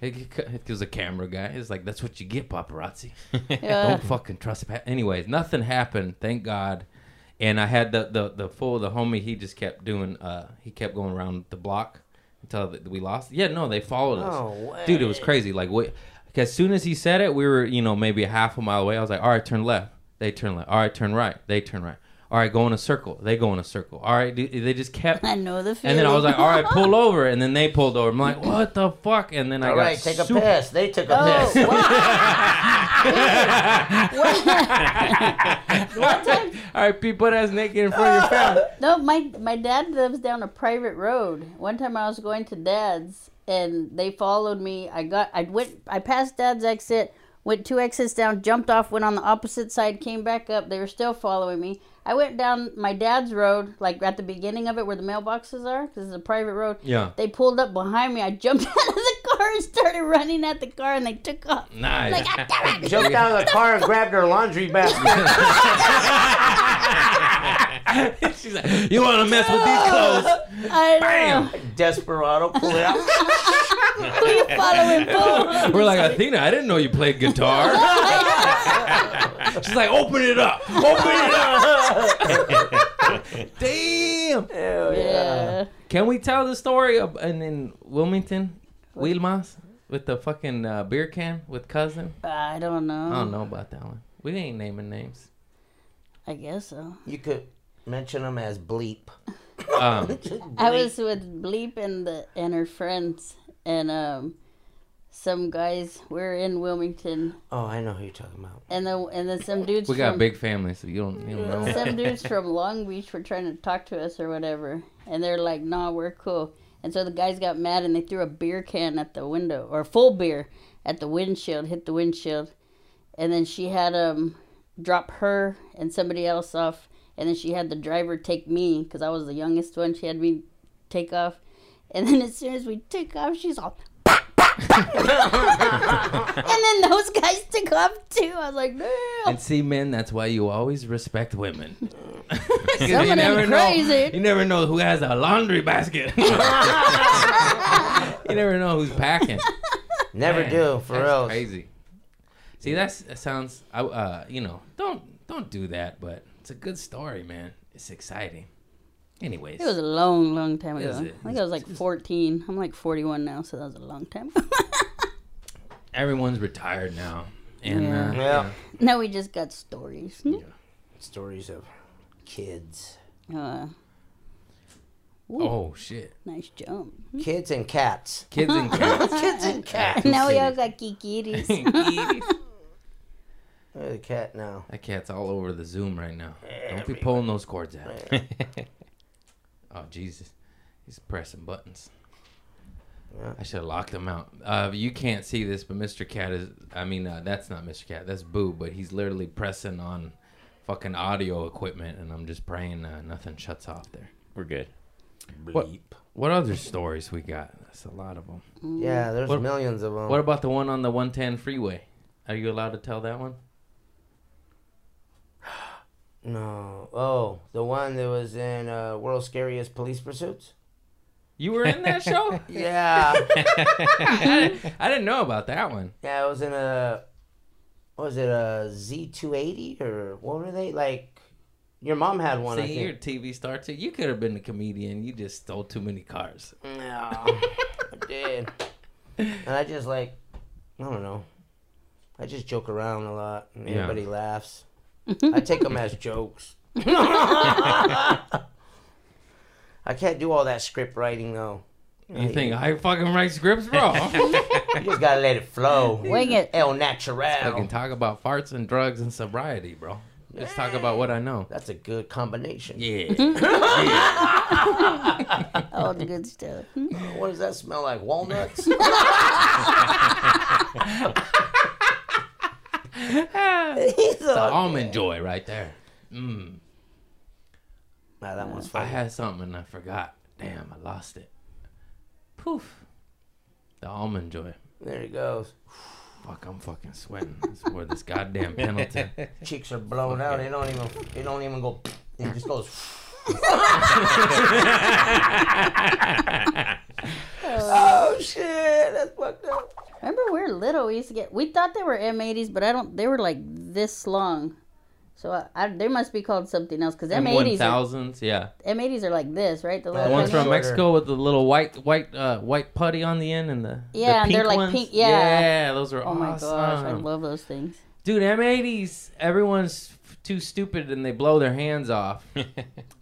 It, it was a camera guy. It's like that's what you get, paparazzi. Yeah. Don't fucking trust. Pa- Anyways, nothing happened, thank God. And I had the the the full the homie. He just kept doing. Uh, he kept going around the block until th- we lost. Yeah, no, they followed us. No way. Dude, it was crazy. Like, wait, as soon as he said it, we were, you know, maybe a half a mile away. I was like, all right, turn left. They turn left. All right, turn right. They turn right. All right, go in a circle. They go in a circle. All right, dude, they just kept. I know the And then I was like, all right, pull over. And then they pulled over. I'm like, what the fuck? And then I All got right, take a piss. They took a Oh, piss. One time, all right, butt ass naked in front of your family. no, my my dad lives down a private road. One time I was going to dad's and they followed me. I got I went I passed dad's exit, went two exits down, jumped off, went on the opposite side, came back up. They were still following me. I went down my dad's road, like at the beginning of it where the mailboxes are, because it's a private road. Yeah. They pulled up behind me. I jumped out of the car and started running at the car, and they took off. Nice. Like, "Ah, damn it." Jumped out of the car and grabbed her laundry basket. She's like, you want to mess with these clothes? I know. Desperado, pull it out. Who you following, fool? We're like, Athena, I didn't know you played guitar. She's like, open it up. Open it up. Damn. Hell Yeah. Can we tell the story of and in Wilmington, Wilmas, with the fucking uh, beer can with cousin? I don't know. I don't know about that one. We ain't naming names. I guess so. You could mention them as bleep. Um, I was with Bleep and the and her friends, and um, some guys. We're in Wilmington, Oh, I know who you're talking about. and then and then some dudes. we got from, big family, so you don't, you don't know. Some dudes from Long Beach were trying to talk to us or whatever, and they're like, "Nah, we're cool." And so the guys got mad and they threw a beer can at the window or full beer at the windshield, hit the windshield, and then she had um drop her and somebody else off, and then she had the driver take me because I was the youngest one. She had me take off, and then as soon as we took off, she's all. And then those guys took off too. I was like, no. And see, men, that's why you always respect women. Some you of them never crazy. know. You never know who has a laundry basket. you never know who's packing. Never Man, do, for that's real. Crazy. See, that's that sounds. I Uh, you know, don't don't do that. But it's a good story, man. It's exciting. Anyways, It was a long, long time ago. Is I it? think I was like 14. I'm like 41 now, so that was a long time ago. everyone's retired now, and Yeah. uh, Yeah. now we just got stories. Yeah. Stories of kids. Uh, oh shit, nice jump. Kids and cats. kids and cats. Kids and cats. now we all got kikiris. Look at the cat now. that cat's all over the Zoom right now. Don't be pulling those cords out. Oh Jesus, he's pressing buttons. Yeah. I should have locked him out. Uh, you can't see this, but Mr. Cat is. I mean, uh, that's not Mr. Cat. That's Boo. But he's literally pressing on fucking audio equipment, and I'm just praying uh, nothing shuts off there. We're good. What- Bleep. What other stories we got? That's a lot of them. Yeah, there's What- millions of them. What about the one on the 110 freeway? Are you allowed to tell that one? No. Oh, the one that was in uh, World's Scariest Police Pursuits? You were in that show? Yeah. I, didn't, I didn't know about that one. yeah, it was in a. Was it, a Z280? Or what were they? Like, your mom had one, I See, you're a. TV star too. You could have been a comedian. You just stole too many cars. No, I did. And I just, like, I don't know. I just joke around a lot, and Yeah. everybody laughs. I take them as jokes. I can't do all that script writing, though. You think I fucking write scripts, bro? You just gotta let it flow. Wing it. El natural. I can talk about farts and drugs and sobriety, bro. Let's talk about what I know. That's a good combination. Yeah. All the good stuff. Uh, what does that smell like? Walnuts? He's the a- almond joy right there. Mm. Nah, that one's I had something and I forgot. Damn, I lost it. Poof. The almond joy. There he goes. Fuck, I'm fucking sweating. It's for this goddamn penalty. Cheeks are blown out. They don't even. They don't even go. It just goes. oh shit! That's fucked up. Remember, we were little. We used to get. We thought they were M80s, but I don't. They were like this long. So I, I, they must be called something else because M80s. Are, M1000s, yeah. M80s are like this, right? The The The ones from Mexico with the little white white uh, white putty on the end and the the Yeah, and they're like ones. pink- yeah. yeah, those are Oh my gosh, I love those things. Dude, M80s, everyone's too stupid and they blow their hands off.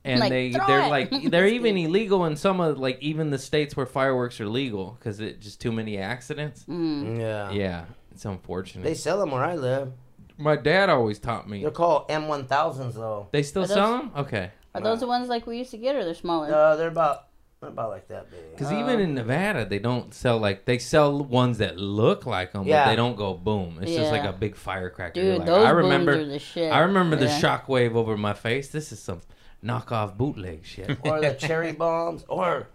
And Like, they they're it. like they're even illegal in some of like even the states where fireworks are legal cuz it just too many accidents. Mm. Yeah. Yeah, it's unfortunate. They sell them where I live. My dad always taught me. They're called M1000s though. They still those- sell them? Okay. Are those the ones like we used to get, or they're smaller? Uh, they're about. They're about like that big. Because Uh, even in Nevada, they don't sell like they sell ones that look like them, Yeah. but they don't go boom. It's just like a big firecracker. Dude, like, those I remember, booms are the shit. I remember the shockwave over my face. This is some knockoff bootleg shit. or the cherry bombs, or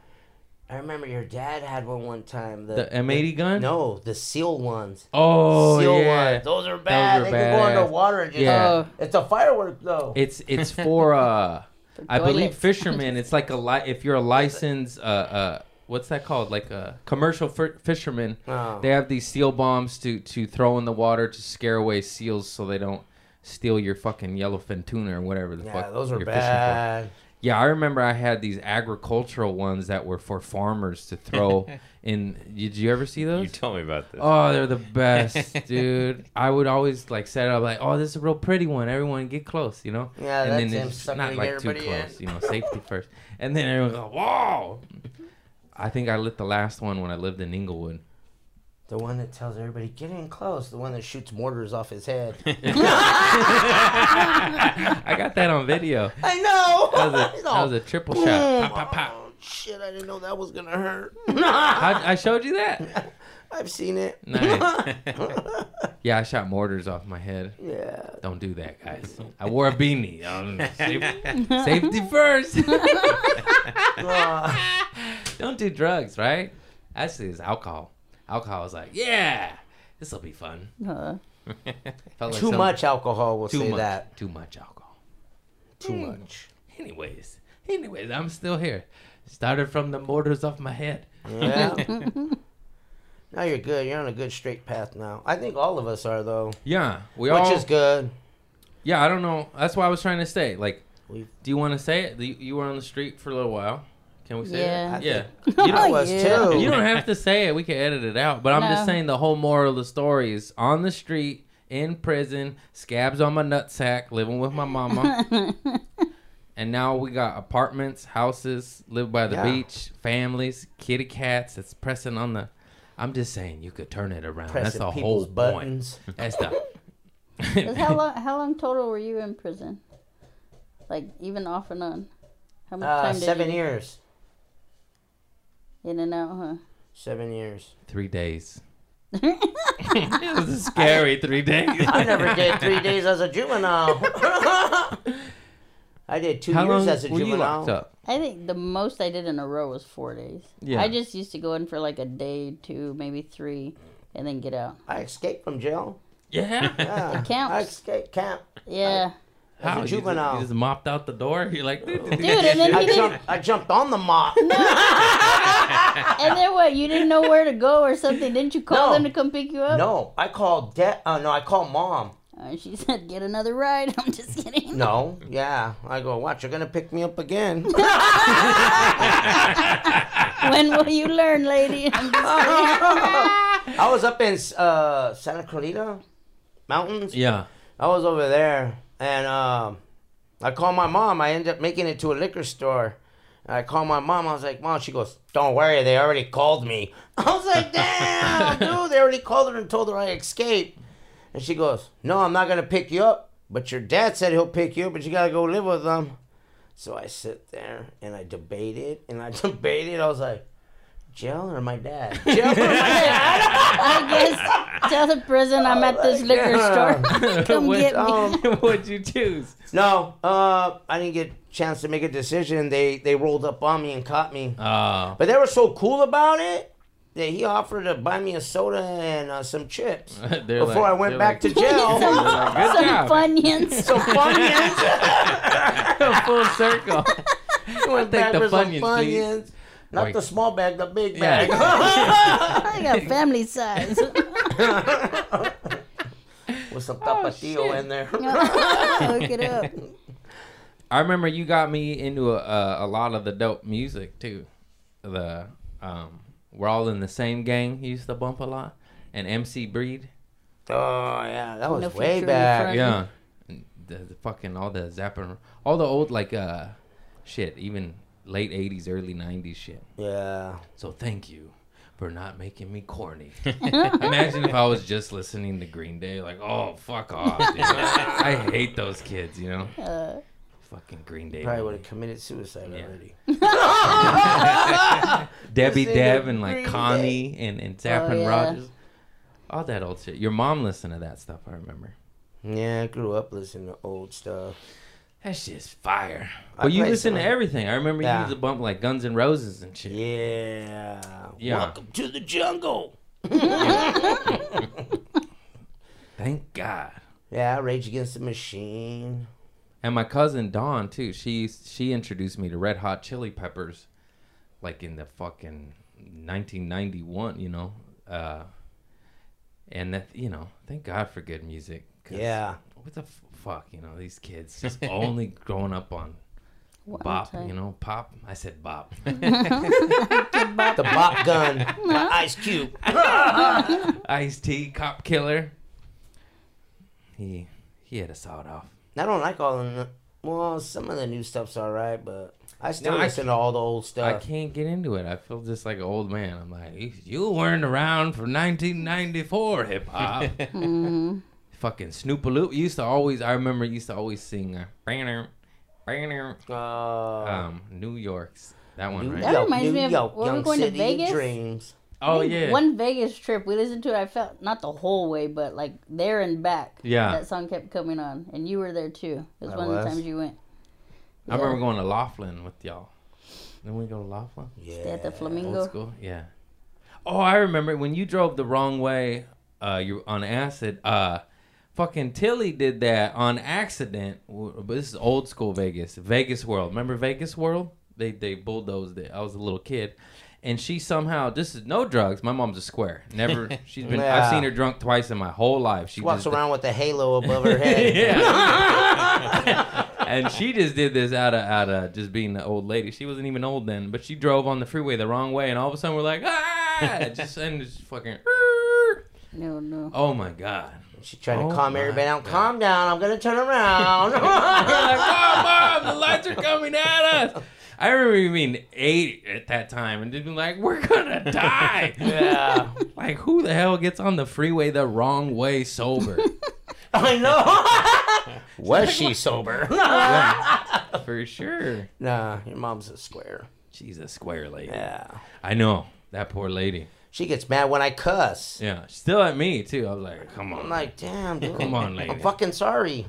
I remember your dad had one one time. The M80 gun? No, the seal ones. Oh seal yeah. ones. Those are bad. were they can go underwater and just. Yeah. Oh. It's a firework though. It's it's for uh I believe toilets. fishermen. It's like a li- if you're a licensed uh uh what's that called? Like a commercial f- fisherman. Oh. They have these seal bombs to to throw in the water to scare away seals so they don't steal your fucking yellowfin tuna or whatever the yeah, fuck those are you're bad. Yeah, I remember I had these agricultural ones that were for farmers to throw in. Did you ever see those? You told me about this. Oh, they're the best, dude. I would always like set it up like, oh, this is a real pretty one. Everyone get close, you know. Yeah, and that's then him it's not like too everybody in. close, you know, safety first. And then everyone go, whoa. I think I lit the last one when I lived in Inglewood. The one that tells everybody get in close. The one that shoots mortars off his head. I got that on video. I know. That was a, that was a triple shot. Pop, pop, pop. Shit! I didn't know that was gonna hurt. I, I showed you that. I've seen it. Nice. Yeah, I shot mortars off my head. Yeah. Don't do that, guys. I wore a beanie. Um, safety, safety first. Don't do drugs, right? Actually, it's alcohol. Alcohol is like, yeah, this will be fun. Uh, Felt like too much alcohol will Too say much. that. Too much alcohol. Too Hmm. much. Anyways, anyways, I'm still here. Started from the mortars off my head. Yeah. now you're good. You're on a good straight path now. I think all of us are though, Yeah, we which all. is good. Yeah, I don't know. That's why I was trying to say. Like, We've- do you want to say it? You, you were on the street for a little while. Can we say Yeah. it? Yeah. You know, Oh, was yeah. too. You don't have to say it. We can edit it out. But I'm just saying the whole moral of the story is on the street, in prison, scabs on my nutsack, living with my mama. and now we got apartments, houses, live by the Yeah. beach, families, kitty cats. That's pressing on the. I'm just saying you could turn it around. Pressing That's the people's whole buttons. point. That's the. how long? How long total were you in prison? Like even off and on. How much Uh, time did seven you years. in and out? Huh? Seven years. Three days. it was a scary three days. I never did three days as a juvenile. I did two How years long as a were you juvenile. locked up? I think the most I did in a row was four days. Yeah. I just used to go in for like a day, two, maybe three, and then get out. I escaped from jail. Yeah. Yeah. counts. I escaped camp. Yeah. As a You just- You just, mopped out the door. You're like, dude, Dude, and then I he didn't, jumped. I jumped on the mop. and then what? You didn't know where to go or something? Didn't you call No. them to come pick you up? No, I called dad. Uh, no, I called mom. Uh, she said, "Get another ride." I'm just kidding. No, yeah. I go, watch, you're gonna pick me up again. when will you learn, lady? I'm just I was up in uh, Santa Clarita Mountains. yeah. I was over there, and um, I called my mom. I ended up making it to a liquor store. And I called my mom. I was like, "Mom," she goes, "Don't worry, they already called me." I was like, "Damn, dude, they already called her and told her I escaped." And she goes, "No, I'm not gonna pick you up, but your dad said he'll pick you up, but you gotta go live with them." So I sit there and I debated and I debated. I was like, "Jail or my dad? Jail or my dad?" I guess tell the prison I'm at this liquor store. Come What- get me. um, What'd you choose? No, uh, I didn't get a chance to make a decision. They they rolled up on me and caught me. Oh. But they were so cool about it that he offered to buy me a soda and uh, some chips before like- I went back like, to jail. They're like, Good Some job. Funyuns. some Funyuns. Full circle. went take back the for some Funyuns. Funyuns. Not Like- the small bag, the big Yeah. bag. I got family size. With some Oh, tapatio shit. in there. Hook it up. I remember you got me into a, a, a lot of the dope music too. The um, we're all in the same gang. You used to bump a lot, and MC Breed. Oh yeah, that was No way back. Yeah, And the, the fucking all the Zappa, all the old like uh, shit, even late '80s, early '90s shit. Yeah. So thank you for not making me corny. Imagine if I was just listening to Green Day, like, oh fuck off, dude. I hate those kids, you know. Uh, Fucking Green Day. Probably would have committed suicide Yeah. already. Debbie Deb and like Green Connie and, and Zapp Oh, and yeah. Rogers. All that old shit. Your mom listened to that stuff, I remember. Yeah, I grew up listening to old stuff. That shit's fire. I you played listen to everything. I remember you used to bump like Guns and Roses and shit. Yeah. Yeah. Welcome to the jungle. Thank God. Yeah, Rage Against the Machine. And my cousin Dawn too. She she introduced me to Red Hot Chili Peppers, like in the fucking 1991. You know, uh, and that you know, thank God for good music. Yeah. What the f- fuck, you know, these kids just only growing up on One bop. You know, pop. I said bop. The Bop Gun by Ice Cube. Ice T, Cop Killer. He he had a sawed off. I don't like all of the. Well, some of the new stuff's alright, but I still No, I listen to all the old stuff. I can't get into it. I feel just like an old man. I'm like, "You- you weren't around for 1994 hip hop. Mhm. Fucking Snoopaloop used to always. I remember used to always sing. Uh, banner, banner, Uh, um, New York's that one, New right? That York, reminds New me of- York, were we Young going to Vegas? Dreams. Oh I yeah, One Vegas trip, we listened to it. I felt not the whole way, but like there and back. Yeah. That song kept coming on, and you were there too. It was I one of the times you went. I remember going to Laughlin with y'all. Didn't we go to Laughlin? Yeah. Stay at the Flamingo. Old Flamingo. school, yeah. Oh, I remember when you drove the wrong way. Uh, you on acid. Uh, fucking Tilly did that on accident. But this is old school Vegas, Vegas World. Remember Vegas World? They they bulldozed it. I was a little kid, and she somehow this is no drugs. My mom's a square. Never. She's been. I've seen her drunk twice in my whole life. She She walks just, around with a halo above her head. yeah. and she just did this out of out of just being the old lady. She wasn't even old then, but she drove on the freeway the wrong way, and all of a sudden we're like, ah, just and just fucking. No, no. Oh my god! She's trying to Oh calm everybody down. God. Calm down. I'm gonna turn around. We're like, oh mom, the lights are coming at us. I remember you being eight at that time, and just being like, we're gonna die. yeah. Like, who the hell gets on the freeway the wrong way sober? I know. Was she sober? For sure. nah, your mom's a square. She's a square lady. Yeah. I know that poor lady. She gets mad when I cuss. Yeah, still at me too. I was like, come on. I'm like, damn, dude. Come on, lady. I'm fucking sorry.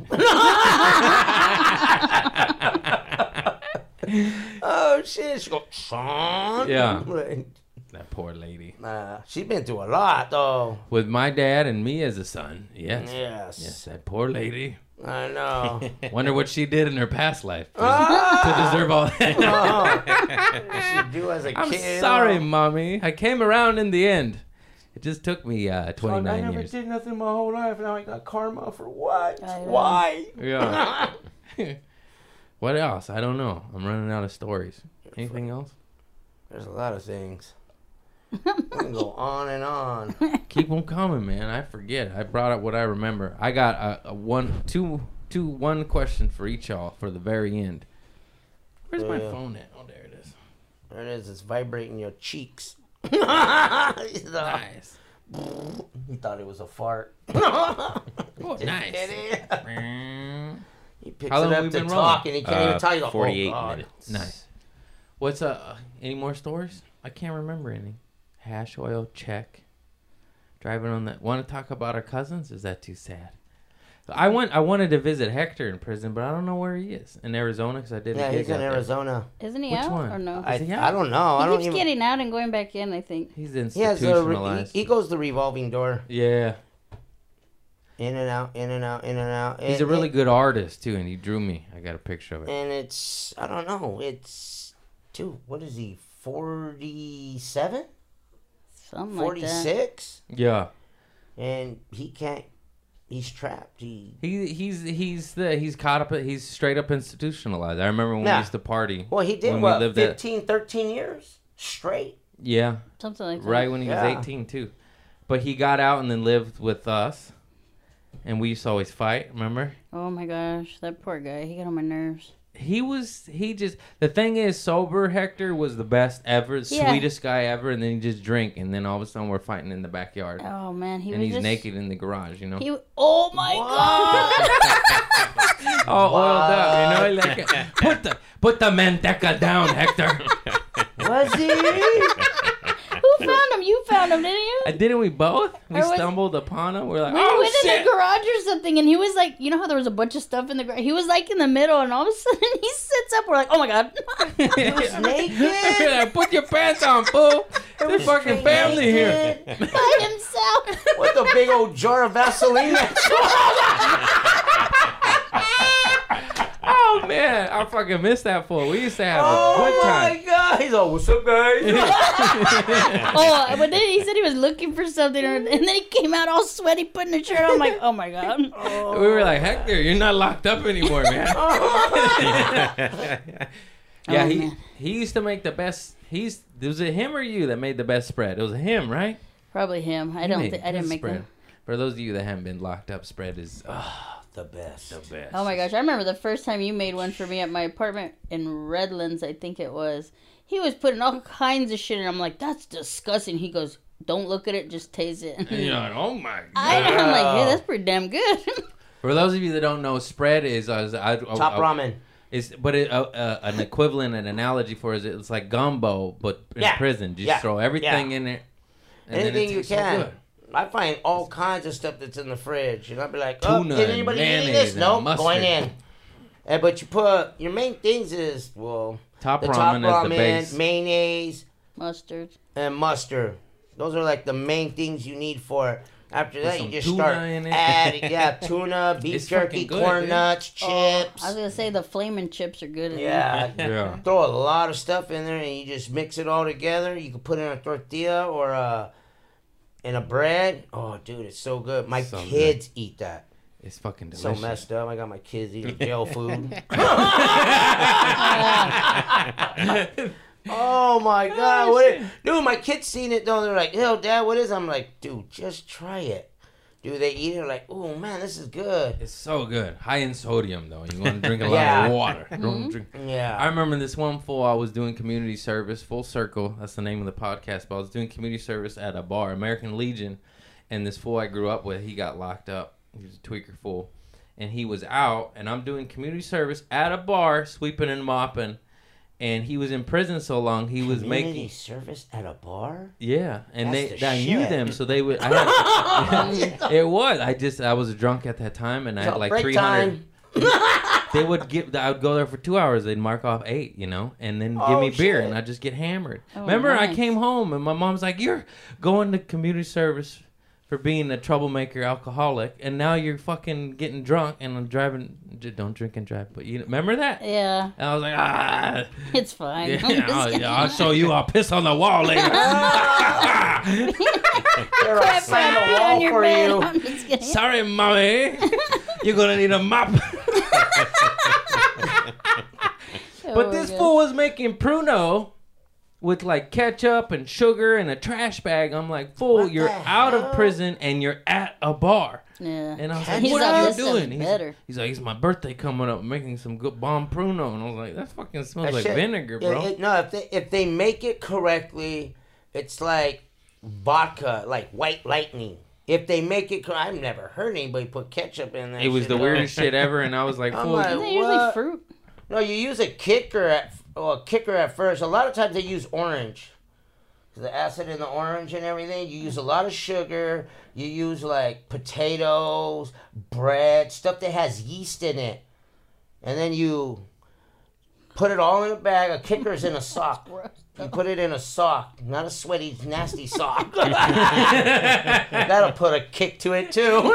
oh shit. She goes, son. Yeah. Like, that poor lady. Nah, she's been through a lot though. With my dad and me as a son. Yes. Yes. Yes, that poor lady. I know. Wonder what she did in her past life to, Ah! to deserve all that. Oh. What she do as a I'm kid? sorry, mommy. I came around in the end. It just took me uh, Fuck, 29 I never years. did nothing my whole life. Now I got karma for what? Why? Yeah. What else? I don't know. I'm running out of stories. Anything else? There's a lot of things. we can go on and on. Keep them coming, man. I forget. I brought up what I remember. I got a, a one, two, two, one question for each y'all for the very end. Where's oh, my Yeah. phone at? Oh, there it is. There it is. It's vibrating your cheeks. he, thought, Nice. he thought it was a fart. Oh, Just nice. Kidding. He picks How long it have up we to been talk rolling? and he can't even Uh, tell you. the 48 oh, God. minutes. Nice. What's uh? Any more stories? I can't remember any. Hash oil check. Driving on that. Want to talk about our cousins? Is that too sad? I went. I wanted to visit Hector in prison, but I don't know where he is in Arizona because I did. a Yeah, gig he's in out there. Arizona. Isn't he Which out one? or no? I, he out? I don't know. I he don't keeps even. getting out and going back in. I think. He's He has a. Re- institutionalized. he, he goes the revolving door, yeah, in and out, in and out, in and out. he's It- a really it- good artist too, and he drew me. I got a picture of it. And it's I don't know. It's dude. What is he? Forty-seven? Something like that. Forty-six? Yeah, And he can't. He's trapped. He. he he's he's the he's caught up. He's straight up institutionalized. I remember when we used to party. Well, he did when what? we lived at 15, 13 years straight. yeah. Something like that. right when he was 18 too but he got out and then lived with us and we used to always fight remember Oh my gosh, that poor guy. He got on my nerves. he was he just the thing is sober hector was the best ever Yeah. sweetest guy ever and then he just drink and then all of a sudden we're fighting in the backyard Oh man, he and was he's just, naked in the garage you know He. Oh my god. all oiled up you know like put the put the manteca down hector Was he? Who found him? You found him, didn't you? Uh, Didn't we both? We was- stumbled upon him. We're like, We oh went in the garage or something, and he was like, you know how there was a bunch of stuff in the garage. He was like in the middle, and all of a sudden he sits up. We're like, oh my god. was naked? Yeah, Put your pants on, fool. There's fucking family here. Naked by himself. With a big old jar of Vaseline. Oh man, I fucking missed that fool. We used to have a good time. oh good my god. He's all, what's up, guys? oh, but then he said he was looking for something, or, and then he came out all sweaty, putting a shirt on. I'm like, oh my god. We were like, Hector, you're not locked up anymore, man. yeah, Oh, he man. he used to make the best. He's was it him or you that made the best spread? It was him, right? Probably him. I He don't. made Thi- I didn't make spread. them. For those of you that haven't been locked up, spread is uh, the best. the best. Oh my gosh, I remember the first time you made one for me at my apartment in Redlands, I think it was. He was putting all kinds of shit in. I'm like, that's disgusting. He goes, don't look at it, just taste it. And you're like, oh my god. I, I'm like, yeah, that's pretty damn good. For those of you that don't know, spread is uh, I, I, Top I- ramen. It's but it, uh, uh, an equivalent, an analogy for it is it's like gumbo, but in Yeah. prison. Just Yeah. throw everything Yeah. in it. and then it Anything you tastes so can. good. I find all kinds of stuff that's in the fridge, and I'll be like, "Oh, Tuna did and anybody eat this? and Nope, mustard. going in." And but you put your main things is well, Top the ramen top is ramen, the base. mayonnaise, Mustard. and mustard. Those are like the main things you need for it. After that, you just tuna start in it. adding, yeah, tuna, beef It's jerky, fucking good, corn dude. nuts, Oh, chips. I was gonna say the flaming chips are good. in yeah, Yeah. throw a lot of stuff in there, and you just mix it all together. You can put it in a tortilla or a in a bread. Oh, dude, it's so good. My So good. kids eat that. It's fucking delicious. So messed up. I got my kids eating jail food. oh my oh, god! What? It, dude, my kids seen it though. They're like, "Hell, dad, what is?" I'm like, "Dude, just try it." Dude, they eat it like, "Oh man, this is good." It's so good. High in sodium though. You want to drink a lot Yeah. of water. Don't mm-hmm. drink. I Yeah. remember this one fool. I was doing community service, full circle. That's the name of the podcast. But I was doing community service at a bar, American Legion, and this fool I grew up with, he got locked up. He was a tweaker fool, and he was out, and I'm doing community service at a bar, sweeping and mopping, and he was in prison so long he was Community making service at a bar. yeah, and That's they the I knew them, so they would. I had, it was. I just I was drunk at that time, and I had like break three hundred. time. They would give. I would go there for two hours. They'd mark off eight, you know, and then give Oh, me beer, shit. and I would just get hammered. Oh, Remember, I came home, and my mom's like, "You're going to community service for being a troublemaker, alcoholic, and now you're fucking getting drunk and I'm driving. Don't drink and drive." But you remember that? Yeah, And I was like, "Ah." it's fine. Yeah, I'm just I'll, kidding. I'll show you. I'll piss on the wall later. There are Crap sign on a wall your for bed. you. I'm just. Sorry, mommy. You're gonna need a mop. Oh but my this God. fool was making pruno with like ketchup and sugar and a trash bag. I'm like, fool, What you're out hell? of prison and you're at a bar. Yeah. And I was like, He's what like, are you doing? He's, better. he's like, it's my birthday coming up, making some good bomb pruno. And I was like, that fucking smells That like shit- vinegar, bro. it- no, if they if they make it correctly, it's like vodka, like white lightning. If they make it, I've never heard anybody put ketchup in there. it was the weirdest shit ever. And I was like, I'm fool, like- Isn't it usually What? fruit? No, you use a kicker at well, a kicker at first. A lot of times they use orange. The acid in the orange and everything. You use a lot of sugar. You use like potatoes, bread, stuff that has yeast in it, and then you put it all in a bag. A kicker's in a sock. You put it in a sock, not a sweaty, nasty sock. That'll put a kick to it too.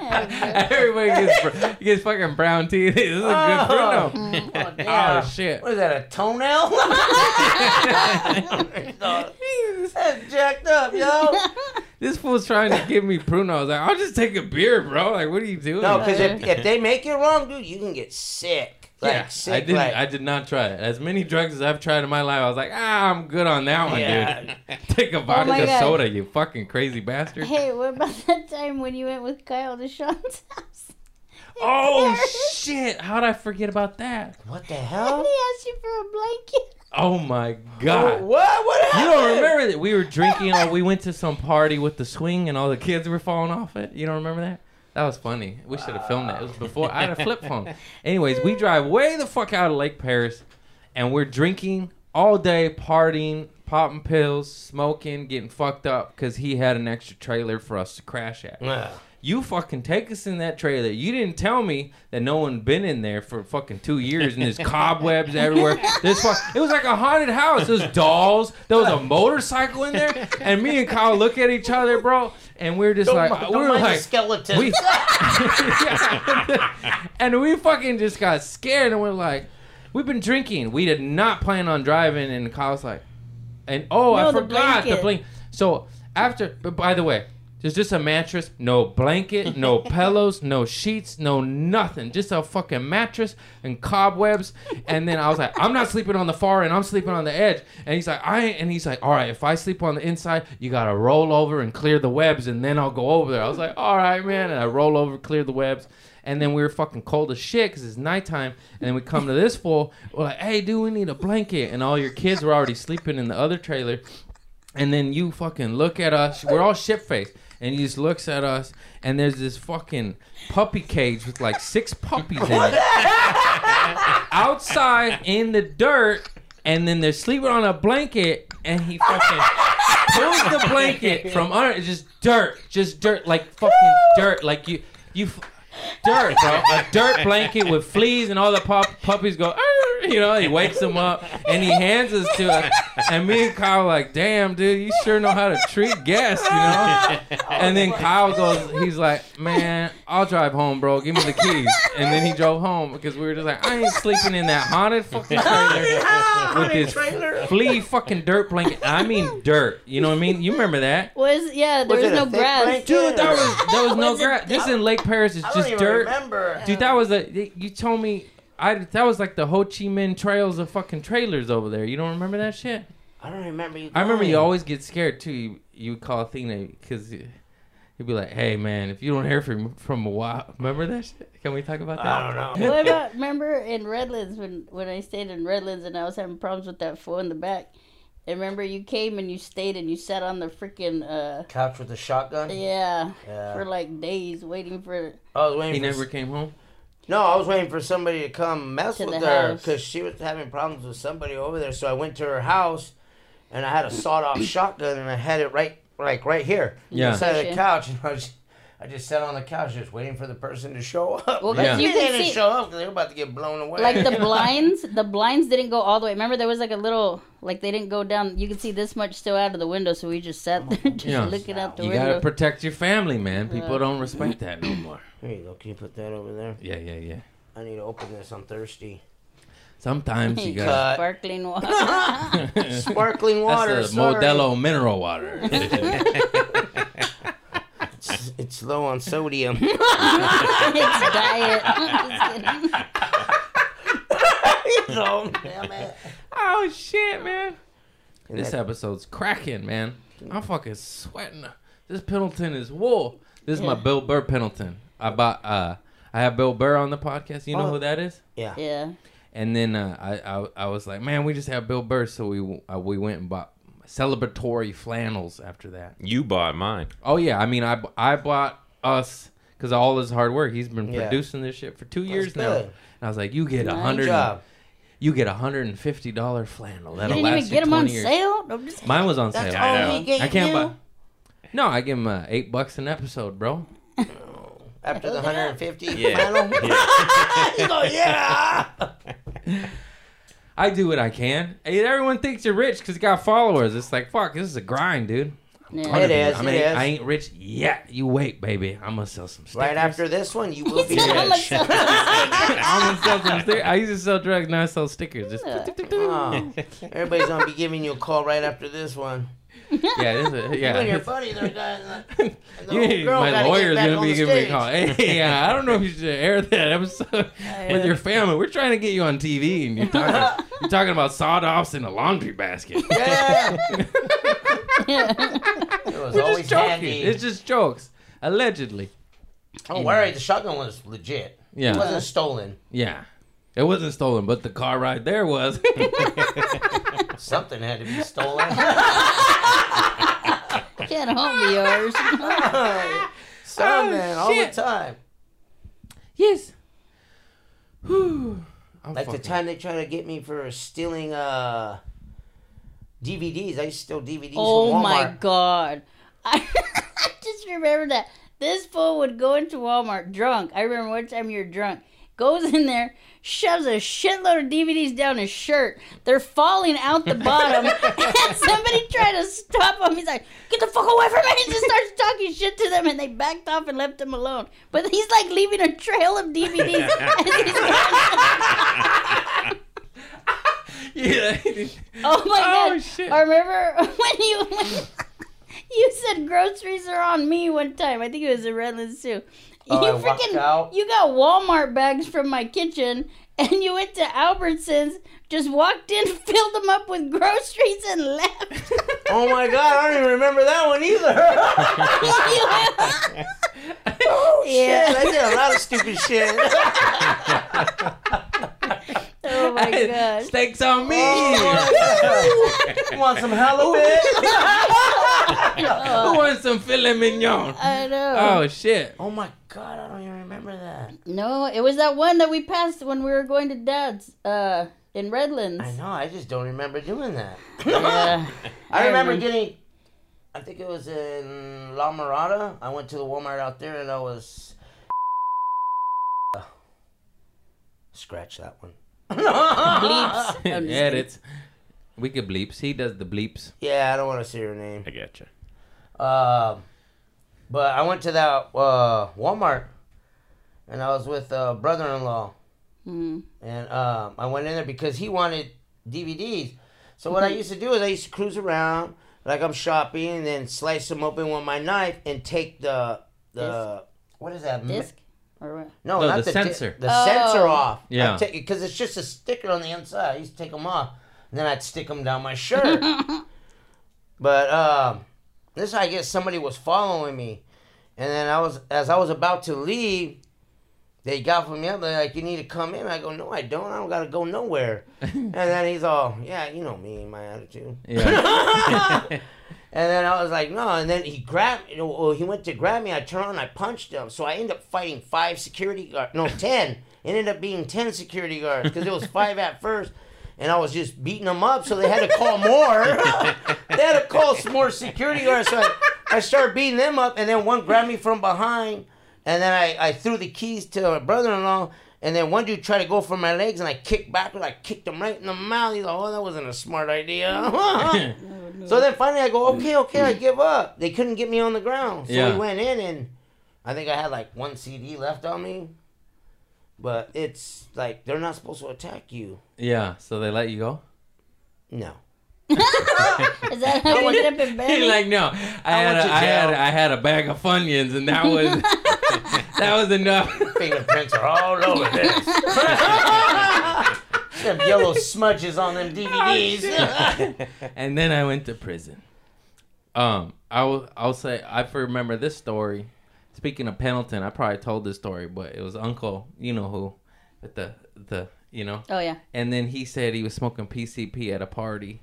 everybody gets, gets fucking brown teeth. This is a good Oh. pruno. Mm, oh, oh, damn. Oh, shit. What is that, a toenail? That's jacked up, yo. This fool's trying to give me pruno. I was like, I'll just take a beer, bro. Like, what are you doing? No, because if, if they make it wrong, dude, you can get sick. Like, yeah, sick, I didn't. like, I did not try it. As many drugs as I've tried in my life, I was like, ah, I'm good on that one, Yeah. dude. Take a vodka my God. soda, you fucking crazy bastard. Hey, what about that time when you went with Kyle to Sean's house? oh shit! How'd I forget about that? what the hell? And hell? he asked you for a blanket. Oh my god! What? What happened? You don't remember that we were drinking or we went to some party with the swing and all the kids were falling off it? You don't remember that? That was funny. We should have filmed that. It was before I had a flip phone. Anyways, we drive way the fuck out of Lake Perris and we're drinking all day, partying, popping pills, smoking, getting fucked up because he had an extra trailer for us to crash at. You fucking take us in that trailer. You didn't tell me that no one been in there for fucking two years and there's cobwebs everywhere. There's fuck, it was like a haunted house. There's dolls. There was a motorcycle in there, and me and Kyle look at each other, bro, and we're just Don't, like, mi- we don't were like, the skeleton. we, and we fucking just got scared, and we're like, we've been drinking. We did not plan on driving, and Kyle's like, and oh, I No, the forgot the blanket. blink. So after, but by the way, there's just a mattress, no blanket, no pillows, no sheets, no nothing. Just a fucking mattress and cobwebs. And then I was like, I'm not sleeping on the far end. I'm sleeping on the edge. And he's like, I ain't. And he's like, all right, if I sleep on the inside, you gotta roll over and clear the webs, and then I'll go over there. I was like, all right, man. And I roll over, clear the webs. And then we were fucking cold as shit because it's nighttime. And then we come to this fool. We're like, hey, dude, we need a blanket. And all your kids were already sleeping in the other trailer. And then you fucking look at us. We're all shit faced. And he just looks at us. And there's this fucking puppy cage with like six puppies in it. Outside in the dirt. And then they're sleeping on a blanket. And he fucking pulls the blanket from under. It's just dirt. Just dirt. Like fucking dirt. Like you. You. F- Dirt, bro. A dirt blanket with fleas and all the pup- puppies go, "Arr," you know, he wakes them up and he hands us to us. And me and Kyle like, damn, dude, you sure know how to treat guests, you know? And then Kyle goes, he's like, man, I'll drive home, bro. Give me the keys. And then he drove home because we were just like, I ain't sleeping in that haunted fucking trailer with this trailer. flea fucking dirt blanket. I mean dirt. You know what I mean? You remember that? Was yeah, there Was was, no grass. blanket? Dude, that was that was no Was grass. This in Lake Perris is just even dirt. remember. Dude, that was a. You told me. I that was like the Ho Chi Minh trails of fucking trailers over there. You don't remember that shit? I don't remember you. I remember you always get scared too. You, you would call Athena because he'd be like, "Hey man, if you don't hear from from a while, remember that shit? Can we talk about that?" I don't know. What about remember in Redlands when when I stayed in Redlands and I was having problems with that fool in the back? And remember you came and you stayed and you sat on the freaking uh Couch with a shotgun. yeah, Yeah. for like days waiting for I was waiting. He for never came home. No, I was waiting for somebody to come mess To with her because she was having problems with somebody over there. So I went to her house, and I had a sawed-off shotgun, and I had it right, like right here, Yeah. inside of the couch, and I just, I just sat on the couch, just waiting for the person to show up. Well, Yeah. you they can didn't see show up because they were about to get blown away. like the blinds the blinds didn't go all the way remember there was like a little like they didn't go down you could see this much still out of the window so we just sat there just Yeah. looking out the You window You gotta protect your family, man. People Yeah. don't respect that no more. Here you go. Can you put that over there? Yeah, yeah, yeah. I need to open this. I'm thirsty. Sometimes you Cut. got. sparkling water Sparkling water. That's the sorry. Modelo mineral water. It's, it's low on sodium. it's diet Just kidding. so, damn it. oh shit, man. And This that- episode's cracking, man. I'm fucking sweating. This Pendleton is wool. This is my Bill Burr Pendleton. I bought. uh I have Bill Burr on the podcast. You know Oh. who that is? yeah. yeah And then uh, I, I I was like, man, we just have Bill Burr, so we uh, we went and bought celebratory flannels after that. You bought mine. Oh yeah, I mean I I bought us because all his hard work. He's been Yeah. producing this shit for two years now. And I was like, you get a Nice hundred, job. you get a hundred and fifty dollar flannel. That'll didn't last even you get them on 20 years. sale I'm just- Mine was on That's sale. I all know. he gave I can't you? buy. No, I give him uh, eight bucks an episode, bro. After the 150 Yeah. panel? you go, yeah! I do what I can. Hey, everyone thinks you're rich because you got followers. It's like fuck, this is a grind, dude. yeah. It is, I mean, is. I ain't rich yet. You wait, baby. I'm gonna sell some stickers. Right after this one, you will be I'm gonna rich. sell I'm gonna sell some stickers. I used to sell drugs, now I sell stickers. Just Oh, everybody's gonna be giving you a call right after this one. Yeah, this is, You and your yeah. buddy, they're and the You, my lawyer's gonna be giving me a call. Hey, yeah, I don't know if you should air that episode with your family. We're trying to get you on TV, and you're talking, you're talking about sawed-offs in a laundry basket. Yeah, yeah. it was We're always joking. handy. It's just jokes, allegedly. Don't worry, the shotgun was legit. Yeah, It wasn't stolen. yeah. It wasn't stolen, but the car ride there was. Something had to be stolen. can't home be yours Something Oh, all the time. yes. Whew. I'm Like the time they tried to get me for stealing uh DVDs. I used to steal DVDs Oh from Walmart. my god. I just remember that. This fool would go into Walmart drunk. I remember one time you were drunk. Goes in there, shoves a shitload of DVDs down his shirt. They're falling out the bottom. and somebody tried to stop him. He's like, get the fuck away from me. He just starts talking shit to them and they backed off and left him alone. But he's like leaving a trail of DVDs. as he's going. Yeah. Oh my Oh, god! shit. I remember when you when you said groceries are on me one time. I think it was in Redlands too. Oh, you I freaking you got Walmart bags from my kitchen, and you went to Albertsons, just walked in, filled them up with groceries, and left. Oh my god, I don't even remember that one either. oh Yeah. shit, I did a lot of stupid shit. oh my god! Steaks on me. Oh, you want some halibut? Oh. Who wants some filet mignon? I know. Oh shit. oh my god, I don't even remember that. No, it was that one that we passed when we were going to Dad's uh, in Redlands. I know, I just don't remember doing that. Yeah. I remember getting, I think it was in La Mirada. I went to the Walmart out there and I was. Scratch that one. bleeps. I'm. Edits. We could bleeps. He does the bleeps. Yeah, I don't want to see her name. I getcha. Um, but I went to that uh, Walmart, and I was with a brother-in-law, Mhm. and um, I went in there because he wanted DVDs. So what I used to do is I used to cruise around like I'm shopping, and then slice them open with my knife and take the the what is that? Disc or what? No, No, not the the, sensor. Di- the Oh. sensor off. Yeah. because it's just a sticker on the inside. I used to take them off, and then I'd stick them down my shirt. but um, this I guess somebody was following me, and then I was as I was about to leave, they got from me up. They're like, "You need to come in." I go, "No, I don't. I don't gotta go nowhere." and then he's all, "Yeah, you know me, my attitude." Yeah. And then I was like, no. And then he grabbed, well, he went to grab me. I turned on. I punched him. So I ended up fighting five security guards. No, ten. It ended up being ten security guards because it was five at first. And I was just beating them up, so they had to call more. they had to call some more security guards. So I, I started beating them up, and then one grabbed me from behind. And then I, I threw the keys to my brother in law. And then one dude tried to go for my legs, and I kicked backwards. I kicked him right in the mouth. He's like, oh, that wasn't a smart idea. So then finally I go, okay, okay, I give up. They couldn't get me on the ground. So Yeah. we went in and I think I had like one CD left on me. But it's like they're not supposed to attack you. yeah. So they let you go. No. Is that how you ended up in He's bed? like, no. I, had went a, I had jail. I had a bag of Funyuns, and that was that was enough. Fingerprints are all over this. them yellow smudges on them DVDs. and then I went to prison. Um, I will. I'll say I remember this story. Speaking of Pendleton, I probably told this story, but it was Uncle, you know who, with the the you know. oh yeah. And then he said he was smoking PCP at a party,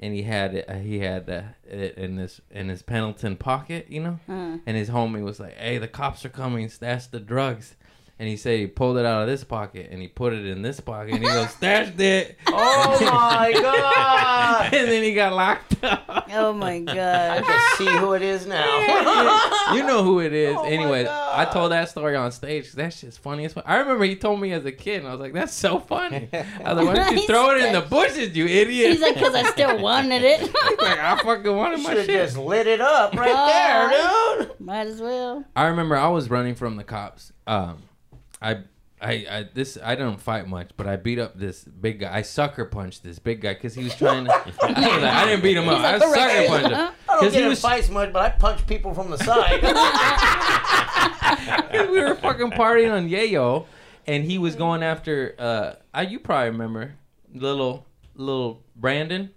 and he had it. He had uh, it in this in his Pendleton pocket, you know. Uh, And his homie was like, "Hey, the cops are coming. Stash the drugs." And he said he pulled it out of this pocket and he put it in this pocket and he goes, "Stashed it." oh my god. and then he got locked up. oh my god! I can see who it is now. you know who it is. Oh my Anyways, I told that story on stage 'cause that shit's funny as fuck. I remember he told me as a kid, and I was like, "That's so funny." I was like, "Why don't you throw it in the bushes, you idiot?" He's like, because I still wanted it. He's like, I fucking wanted my Should have shit. just lit it up right there, dude. Might as well. I remember I was running from the cops. Um, I, I, I, this I don't fight much, but I beat up this big guy. I sucker punched this big guy because he was trying to. I, was like, I didn't beat him up. I sucker punched him I don't because get he was. fights much, but I punch people from the side. we were fucking partying on Yayo, and he was going after. Uh, I, you probably remember little little Brandon.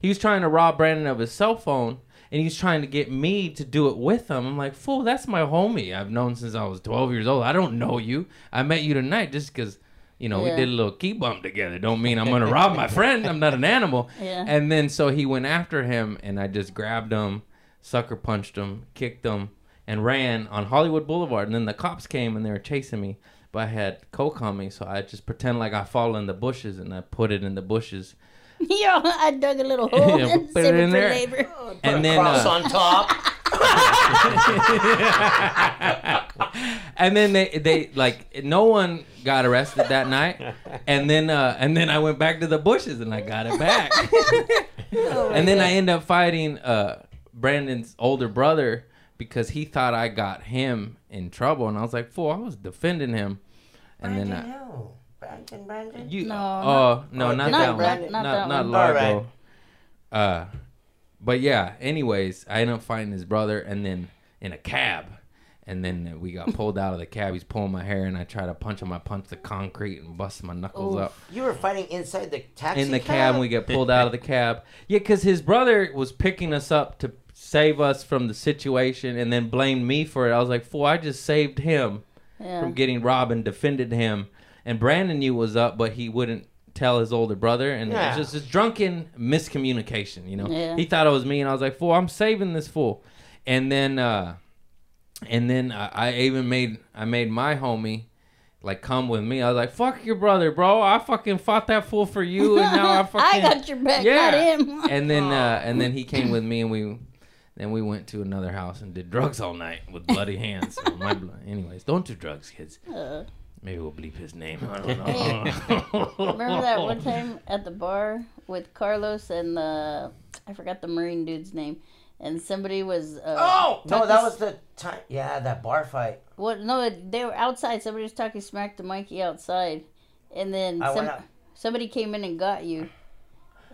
He was trying to rob Brandon of his cell phone, and he's trying to get me to do it with him. I'm like, fool, that's my homie. I've known since I was 12 years old. I don't know you. I met you tonight just because. You know, Yeah. we did a little key bump together. Don't mean I'm gonna rob my friend. I'm not an animal. Yeah. And then so he went after him, and I just grabbed him, sucker punched him, kicked him, and ran on Hollywood Boulevard. And then the cops came and they were chasing me, but I had coke on me, so I just pretend like I fall in the bushes and I put it in the bushes. Yo, I dug a little hole Yeah, and put it saved in for there. labor. and then Cross uh, on top. and then they they like no one got arrested that night and then uh and then i went back to the bushes and i got it back and then i end up fighting uh brandon's older brother because he thought i got him in trouble and i was like fool i was defending him and then Brandon, I, no. Brandon, Brandon. you No, oh no not not that Brandon. one Not not that not one. largo Alright. uh but yeah anyways i ended up fighting his brother and then in a cab and then we got pulled out of the cab. He's pulling my hair, and I try to punch him. I punch the concrete and bust my knuckles Oof. up You were fighting inside the taxi in the cab. and we get pulled out of the cab. Yeah, because his brother was picking us up to save us from the situation, and then blamed me for it. I was like, "Fool! I just saved him Yeah. from getting robbed and defended him." And Brandon knew was up, but he wouldn't tell his older brother, and Yeah. it was just this drunken miscommunication. You know, Yeah. he thought it was me, and I was like, "Fool! I'm saving this fool." And then, uh, and then I, I even made I made my homie like come with me. I was like, "Fuck your brother, bro! I fucking fought that fool for you, and now I fucking I got your back, Yeah. not him. and then uh, and then he came with me, and we then we went to another house and did drugs all night with bloody hands. So my blood. Anyways, don't do drugs, kids. Uh, Maybe we'll bleep his name. I don't know. remember that one time at the bar with Carlos and the I forgot the Marine dude's name, and somebody was. Uh, Oh no, that was the time. Yeah, that bar fight. What? No, they were outside. Somebody was talking smack to Mikey outside, and then I some, out. somebody came in and got you.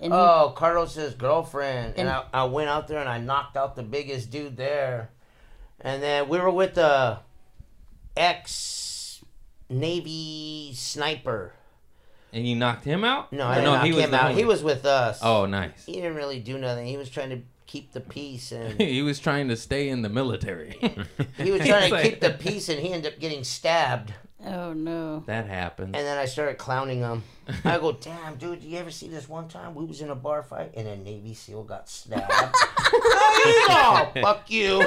And Oh, Carlos's girlfriend, and, And- I, I went out there and I knocked out the biggest dude there, and then we were with the ex Navy sniper. and you knocked him out? No, I didn't no, knock he was him out. He was with us. Oh, nice. he didn't really do nothing. He was trying to keep the peace, and he was trying to stay in the military. he was trying to keep the peace, and he ended up getting stabbed. oh no. that happened. And then I started clowning him. I go, damn, dude, do you ever see this one time? We was in a bar fight and a Navy SEAL got stabbed. oh, fuck you.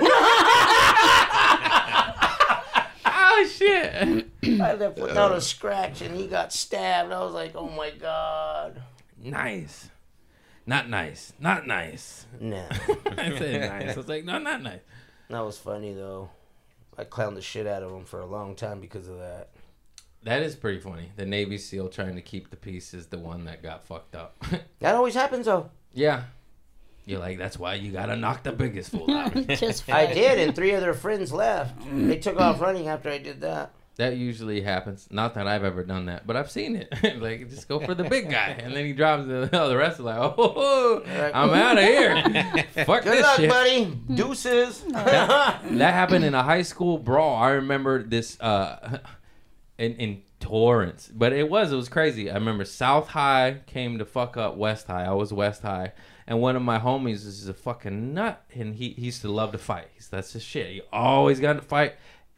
Oh shit! I left without a scratch and he got stabbed. I was like, oh my god. nice. Not nice. Not nice. Nah, I said nice. I was like, no, not nice. that was funny though. I clowned the shit out of him for a long time because of that. That is pretty funny. The Navy SEAL trying to keep the peace is the one that got fucked up. That always happens though. yeah. You're like, that's why you gotta knock the biggest fool out. Just I did, and three of their friends left. They took off running after I did that. that usually happens. Not that I've ever done that, but I've seen it. like, just go for the big guy, and then he drops the, oh, the rest are like, oh, I'm out of here. Fuck Good this luck, shit. buddy. Deuces. That happened in a high school brawl. I remember this uh, in in Torrance, but it was it was crazy. I remember South High came to fuck up West High. I was West High, and one of my homies is a fucking nut, and he, he used to love to fight. He's, that's his shit. He always got to fight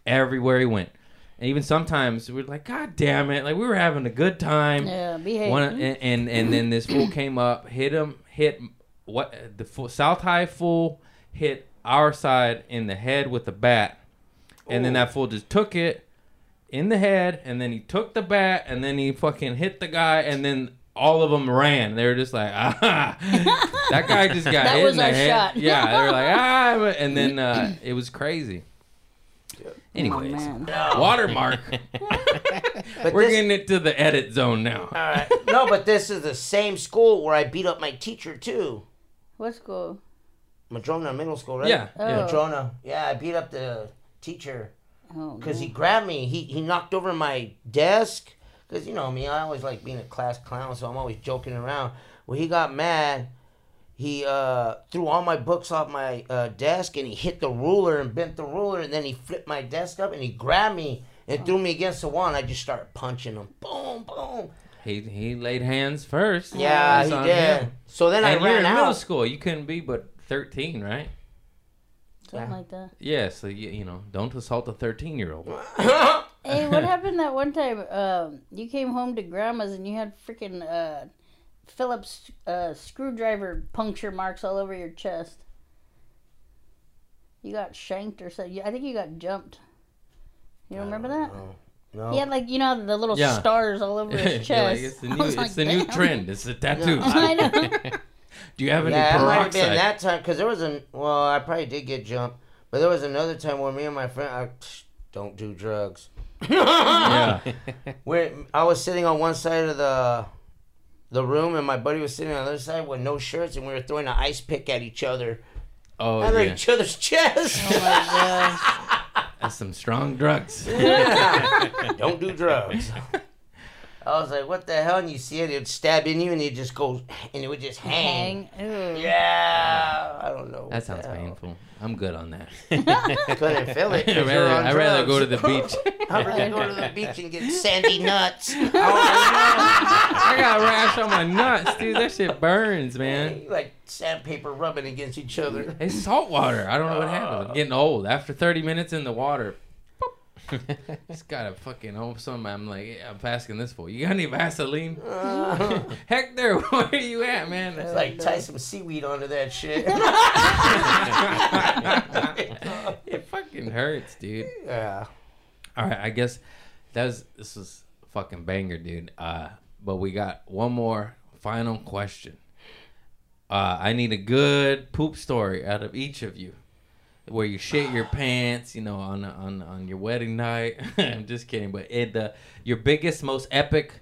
everywhere he went. And even sometimes we are like, God damn it! Like we were having a good time. Yeah, behave. One and, and and then this fool came up, hit him, hit what the full, South High fool hit our side in the head with a bat, and then that fool just took it in the head, and then he took the bat, and then he fucking hit the guy, and then all of them ran. They were just like, ah, that guy just got That hit was in the our head. shot. Yeah, they were like, ah, and then uh, it was crazy. Anyways, Oh, watermark. But We're this- getting it to the edit zone now. All right. No, but this is the same school where I beat up my teacher too. What school? Madrona Middle School, right? Yeah, Oh. yeah. Madrona. Yeah, I beat up the teacher Oh, because no. he grabbed me. He he knocked over my desk. Because you know me, I always like being a class clown, so I'm always joking around. Well, he got mad. He uh, threw all my books off my uh, desk and he hit the ruler and bent the ruler and then he flipped my desk up and he grabbed me and threw me against the wall and I just started punching him. Boom, boom. He he laid hands first. Yeah, It's he did. him. So then And I you're ran in middle school. You couldn't be but thirteen, right? Something Yeah. like that. Yeah. So you you know, don't assault a thirteen year old. Hey, what happened that one time? Um, you came home to grandma's and you had freaking uh, Phillips uh, screwdriver puncture marks all over your chest. You got shanked or something. I think you got jumped. You don't remember that? No. No. He had like you know the little Yeah. stars all over his You're like, chest. it's the new, it's like, the new trend. It's a tattoo. I know. Do you have any yeah, it might have been that time because there was an. Well, I probably did get jumped, but there was another time where me and my friend, I don't do drugs. Yeah. Where I was sitting on one side of the the room, and my buddy was sitting on the other side with no shirts, and we were throwing an ice pick at each other Oh under yeah. each other's chest. Oh my gosh. That's some strong drugs. don't do drugs. I was like, what the hell? And you see it, it would stab in you, and it just goes, and it would just hang. Hang. Yeah, I don't know. That sounds painful. I'm good on that. Couldn't feel it. 'cause I'd you're rather, on I'd rather go to the beach. I'd rather go to the beach and get sandy nuts. Oh, I got a rash on my nuts, dude. That shit burns, man. like sandpaper rubbing against each other. It's salt water. I don't know what happened. I'm getting old. After 30 minutes in the water, boop. just gotta fucking oh something. I'm like, yeah, I'm asking this for. You got any Vaseline? Hector, where are you at, man? It's like tie some seaweed onto that shit. it fucking hurts, dude. yeah. All right, I guess that was this was a fucking banger, dude. Uh, but we got one more final question. Uh, I need a good poop story out of each of you, where you shit your pants, you know, on on on your wedding night. I'm just kidding, but it uh, your biggest, most epic,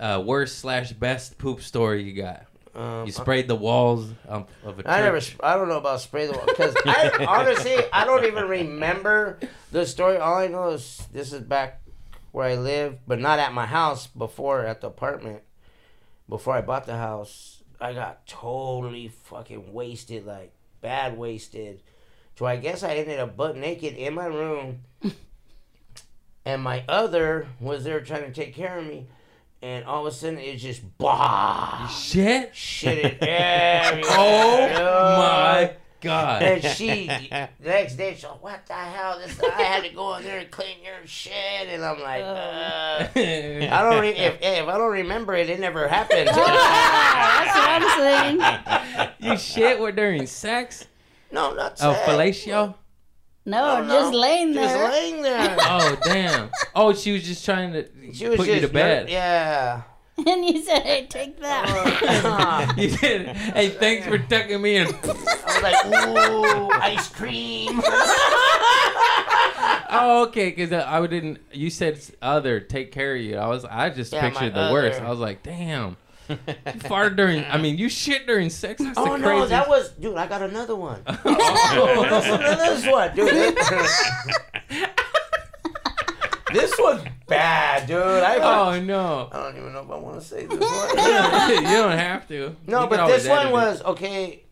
uh, worst slash best poop story you got. Um, You sprayed the walls of, of a church. I never. I don't know about spray the wall because I honestly I don't even remember the story. All I know is this is back where I lived, but not at my house. Before at the apartment, before I bought the house, I got totally fucking wasted, like bad wasted. So I guess I ended up butt naked in my room, and my other was there trying to take care of me, and all of a sudden it's just bah shit. shit it everywhere. Oh my god. And she the next day she's like, "What the hell? This I had to go in there and clean your shit." And I'm like, uh, "I don't re- if if I don't remember it, it never happened." That's what I'm saying. you shit were during sex? No, not Oh, sex. fellatio? No, Oh, no. just laying there. Just laying there. Oh damn! Oh, she was just trying to She was put just you to bed. Yeah. and you said, "Hey, take that." Oh, you did. Hey, thanks for tucking me in. I was like, "Ooh, ice cream." oh, okay. Because I didn't. You said other take care of you. I was. I just Yeah, pictured the worst. I was like, damn. You farted during. I mean, you shit during sex. That's Oh no, craziest. that was dude. I got another one. Oh, to this one, dude. this was bad, dude. I, oh no. I don't even know if I want to say this one. you don't have to. No, You but this one edit it. was okay.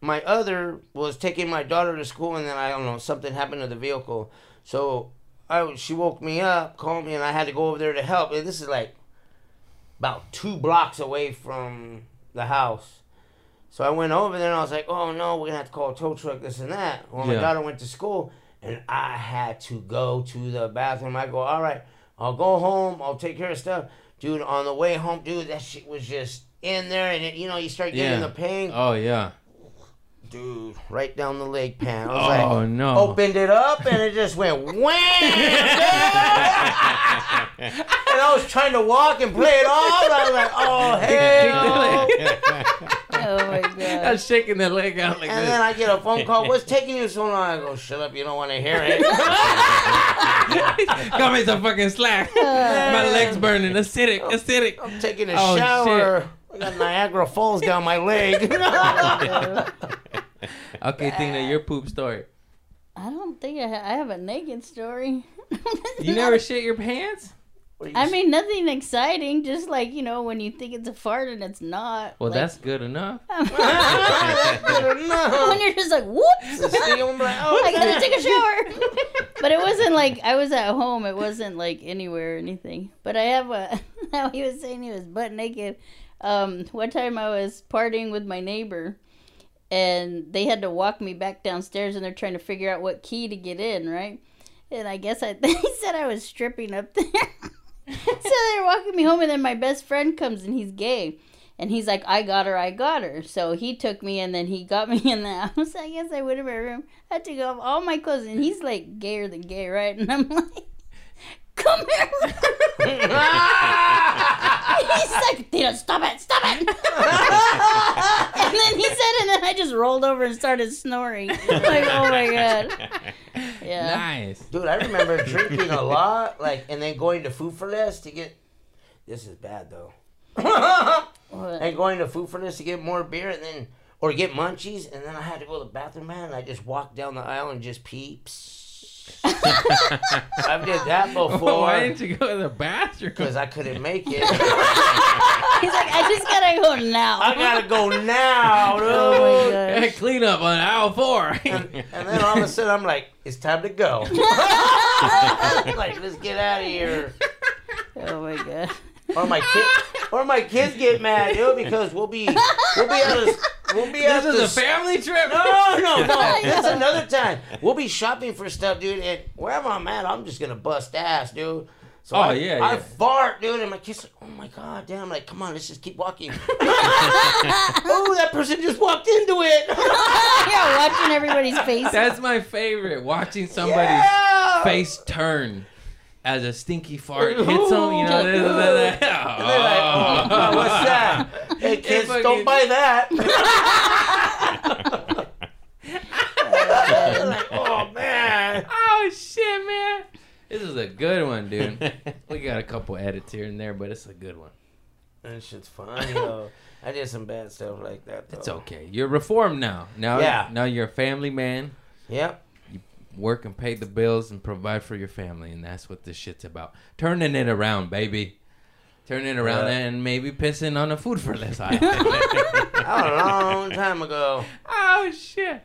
My other was taking my daughter to school, and then I don't know something happened to the vehicle, so I she woke me up, called me, and I had to go over there to help. And this is like about two blocks away from the house. So I went over there and I was like, "Oh no, we're gonna have to call a tow truck, this and that." Well, my Yeah. daughter went to school, and I had to go to the bathroom. I go, "All right, I'll go home. I'll take care of stuff." Dude, on the way home, dude, that shit was just in there, and it, you know, you start getting Yeah. the pain, Oh yeah. Dude, right down the leg pan. I was Oh like, no. opened it up, and it just went wham. and I was trying to walk and play it off. And I was like, oh hell. oh my god! I god. was shaking the leg out like that. And this. then I get a phone call. What's taking you so long? I go, shut up. You don't want to hear it. Got me some fucking slack. My legs burning. Acidic. Acidic. I'm taking a Oh, shower. I got Niagara Falls down my leg. Okay, Tina, your poop story. I don't think I, ha- I have a naked story. You never shit your pants? I mean, nothing exciting. Just like you know, when you think it's a fart and it's not. Well, Like, that's good enough. when you're just like, whoops. I'm like, oh, I gotta take a shower. but it wasn't like I was at home. It wasn't like anywhere or anything. But I have a. How he was saying he was butt naked. Um, one time I was partying with my neighbor, and they had to walk me back downstairs, and they're trying to figure out what key to get in, right? And I guess I they said I was stripping up there. so they're walking me home, and then my best friend comes, and he's gay. And he's like, I got her, I got her. So he took me and then he got me in the house. I guess I went in my room. I took off all my clothes and he's like gayer than gay, right? And I'm like, come here. He's like, Tito, stop it, stop it. and then he said, and then I just rolled over and started snoring. Like, oh my god. Yeah. Nice. Dude, I remember drinking a lot, like, and then going to Food for Less to get. This is bad though. And going to Food for Less to get more beer, and then or get munchies, and then I had to go to the bathroom, man. And I just walked down the aisle and just peeps. I've did that before Why didn't you go to the bathroom? because I couldn't make it. He's like, I just gotta go now. I gotta go now, dude. Oh my Hey, gosh. clean up on aisle four. And, and then all of a sudden, I'm like, it's time to go. like, let's get out of here. Oh my god. Or my kid, or my kids get mad, dude, because we'll be, we'll be at a, we'll be at this the is a family trip. No, no, no. That's another time. We'll be shopping for stuff, dude, and wherever I'm at, I'm just gonna bust ass, dude. So Oh, I, yeah, I yeah. fart, dude, and my kid's like, "Oh my god, damn!" like, come on, let's just keep walking. oh, that person just walked into it. yeah, watching everybody's face. That's my favorite. Watching somebody's Yeah. face turn as a stinky fart hits them. You know. And they're like, oh, oh what's that? Hey, kids, fucking- don't buy that. Like, oh man. Oh shit, man! This is a good one, dude. we got a couple edits here and there, but it's a good one. That shit's funny, though. I did some bad stuff like that. Though. It's okay. You're reformed now. Now, Yeah. now you're a family man. Yep. Work and pay the bills and provide for your family, and that's what this shit's about. Turning it around, baby. Turning it around Yeah. and maybe pissing on a food for less. A long time ago. oh shit!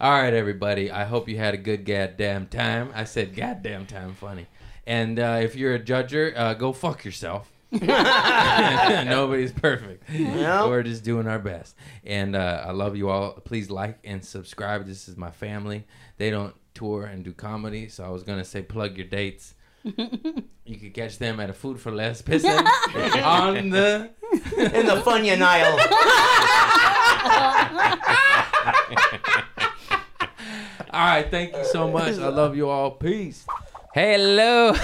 All right, everybody. I hope you had a good goddamn time. I said goddamn time, funny. And uh, if you're a judger, uh, go fuck yourself. Nobody's perfect. Yep. We're just doing our best. And uh, I love you all. Please like and subscribe. This is my family. They don't tour and do comedy, so I was gonna say plug your dates. you could catch them at a Food for Less pissing on the. In the Funyun aisle. All right, thank you so much. I love you all. Peace. Hello.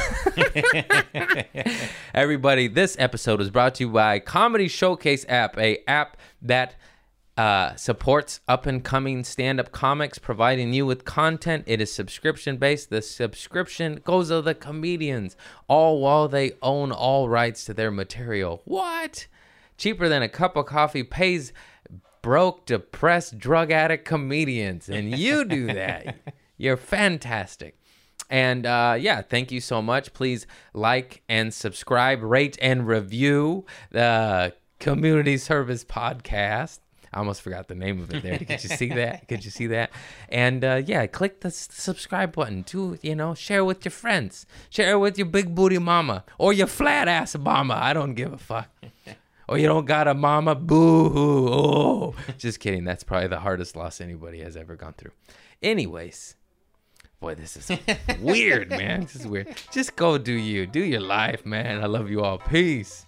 Everybody, this episode is brought to you by Comedy Showcase app, a app that uh, supports up and coming stand up comics, providing you with content. It is subscription based. The subscription goes to the comedians, all while they own all rights to their material. What? Cheaper than a cup of coffee pays broke, depressed, drug addict comedians, and you do that. You're fantastic. And uh, yeah, thank you so much. Please like and subscribe, rate and review the Community Service Podcast. I almost forgot the name of it there. Could you see that? Could you see that? And uh, yeah, click the s- subscribe button too. You know, share with your friends, share with your big booty mama or your flat ass mama. I don't give a fuck. Or you don't got a mama, boo hoo. Oh, just kidding. That's probably the hardest loss anybody has ever gone through. Anyways, boy, this is weird, man. This is weird. Just go do you. Do your life, man. I love you all. Peace.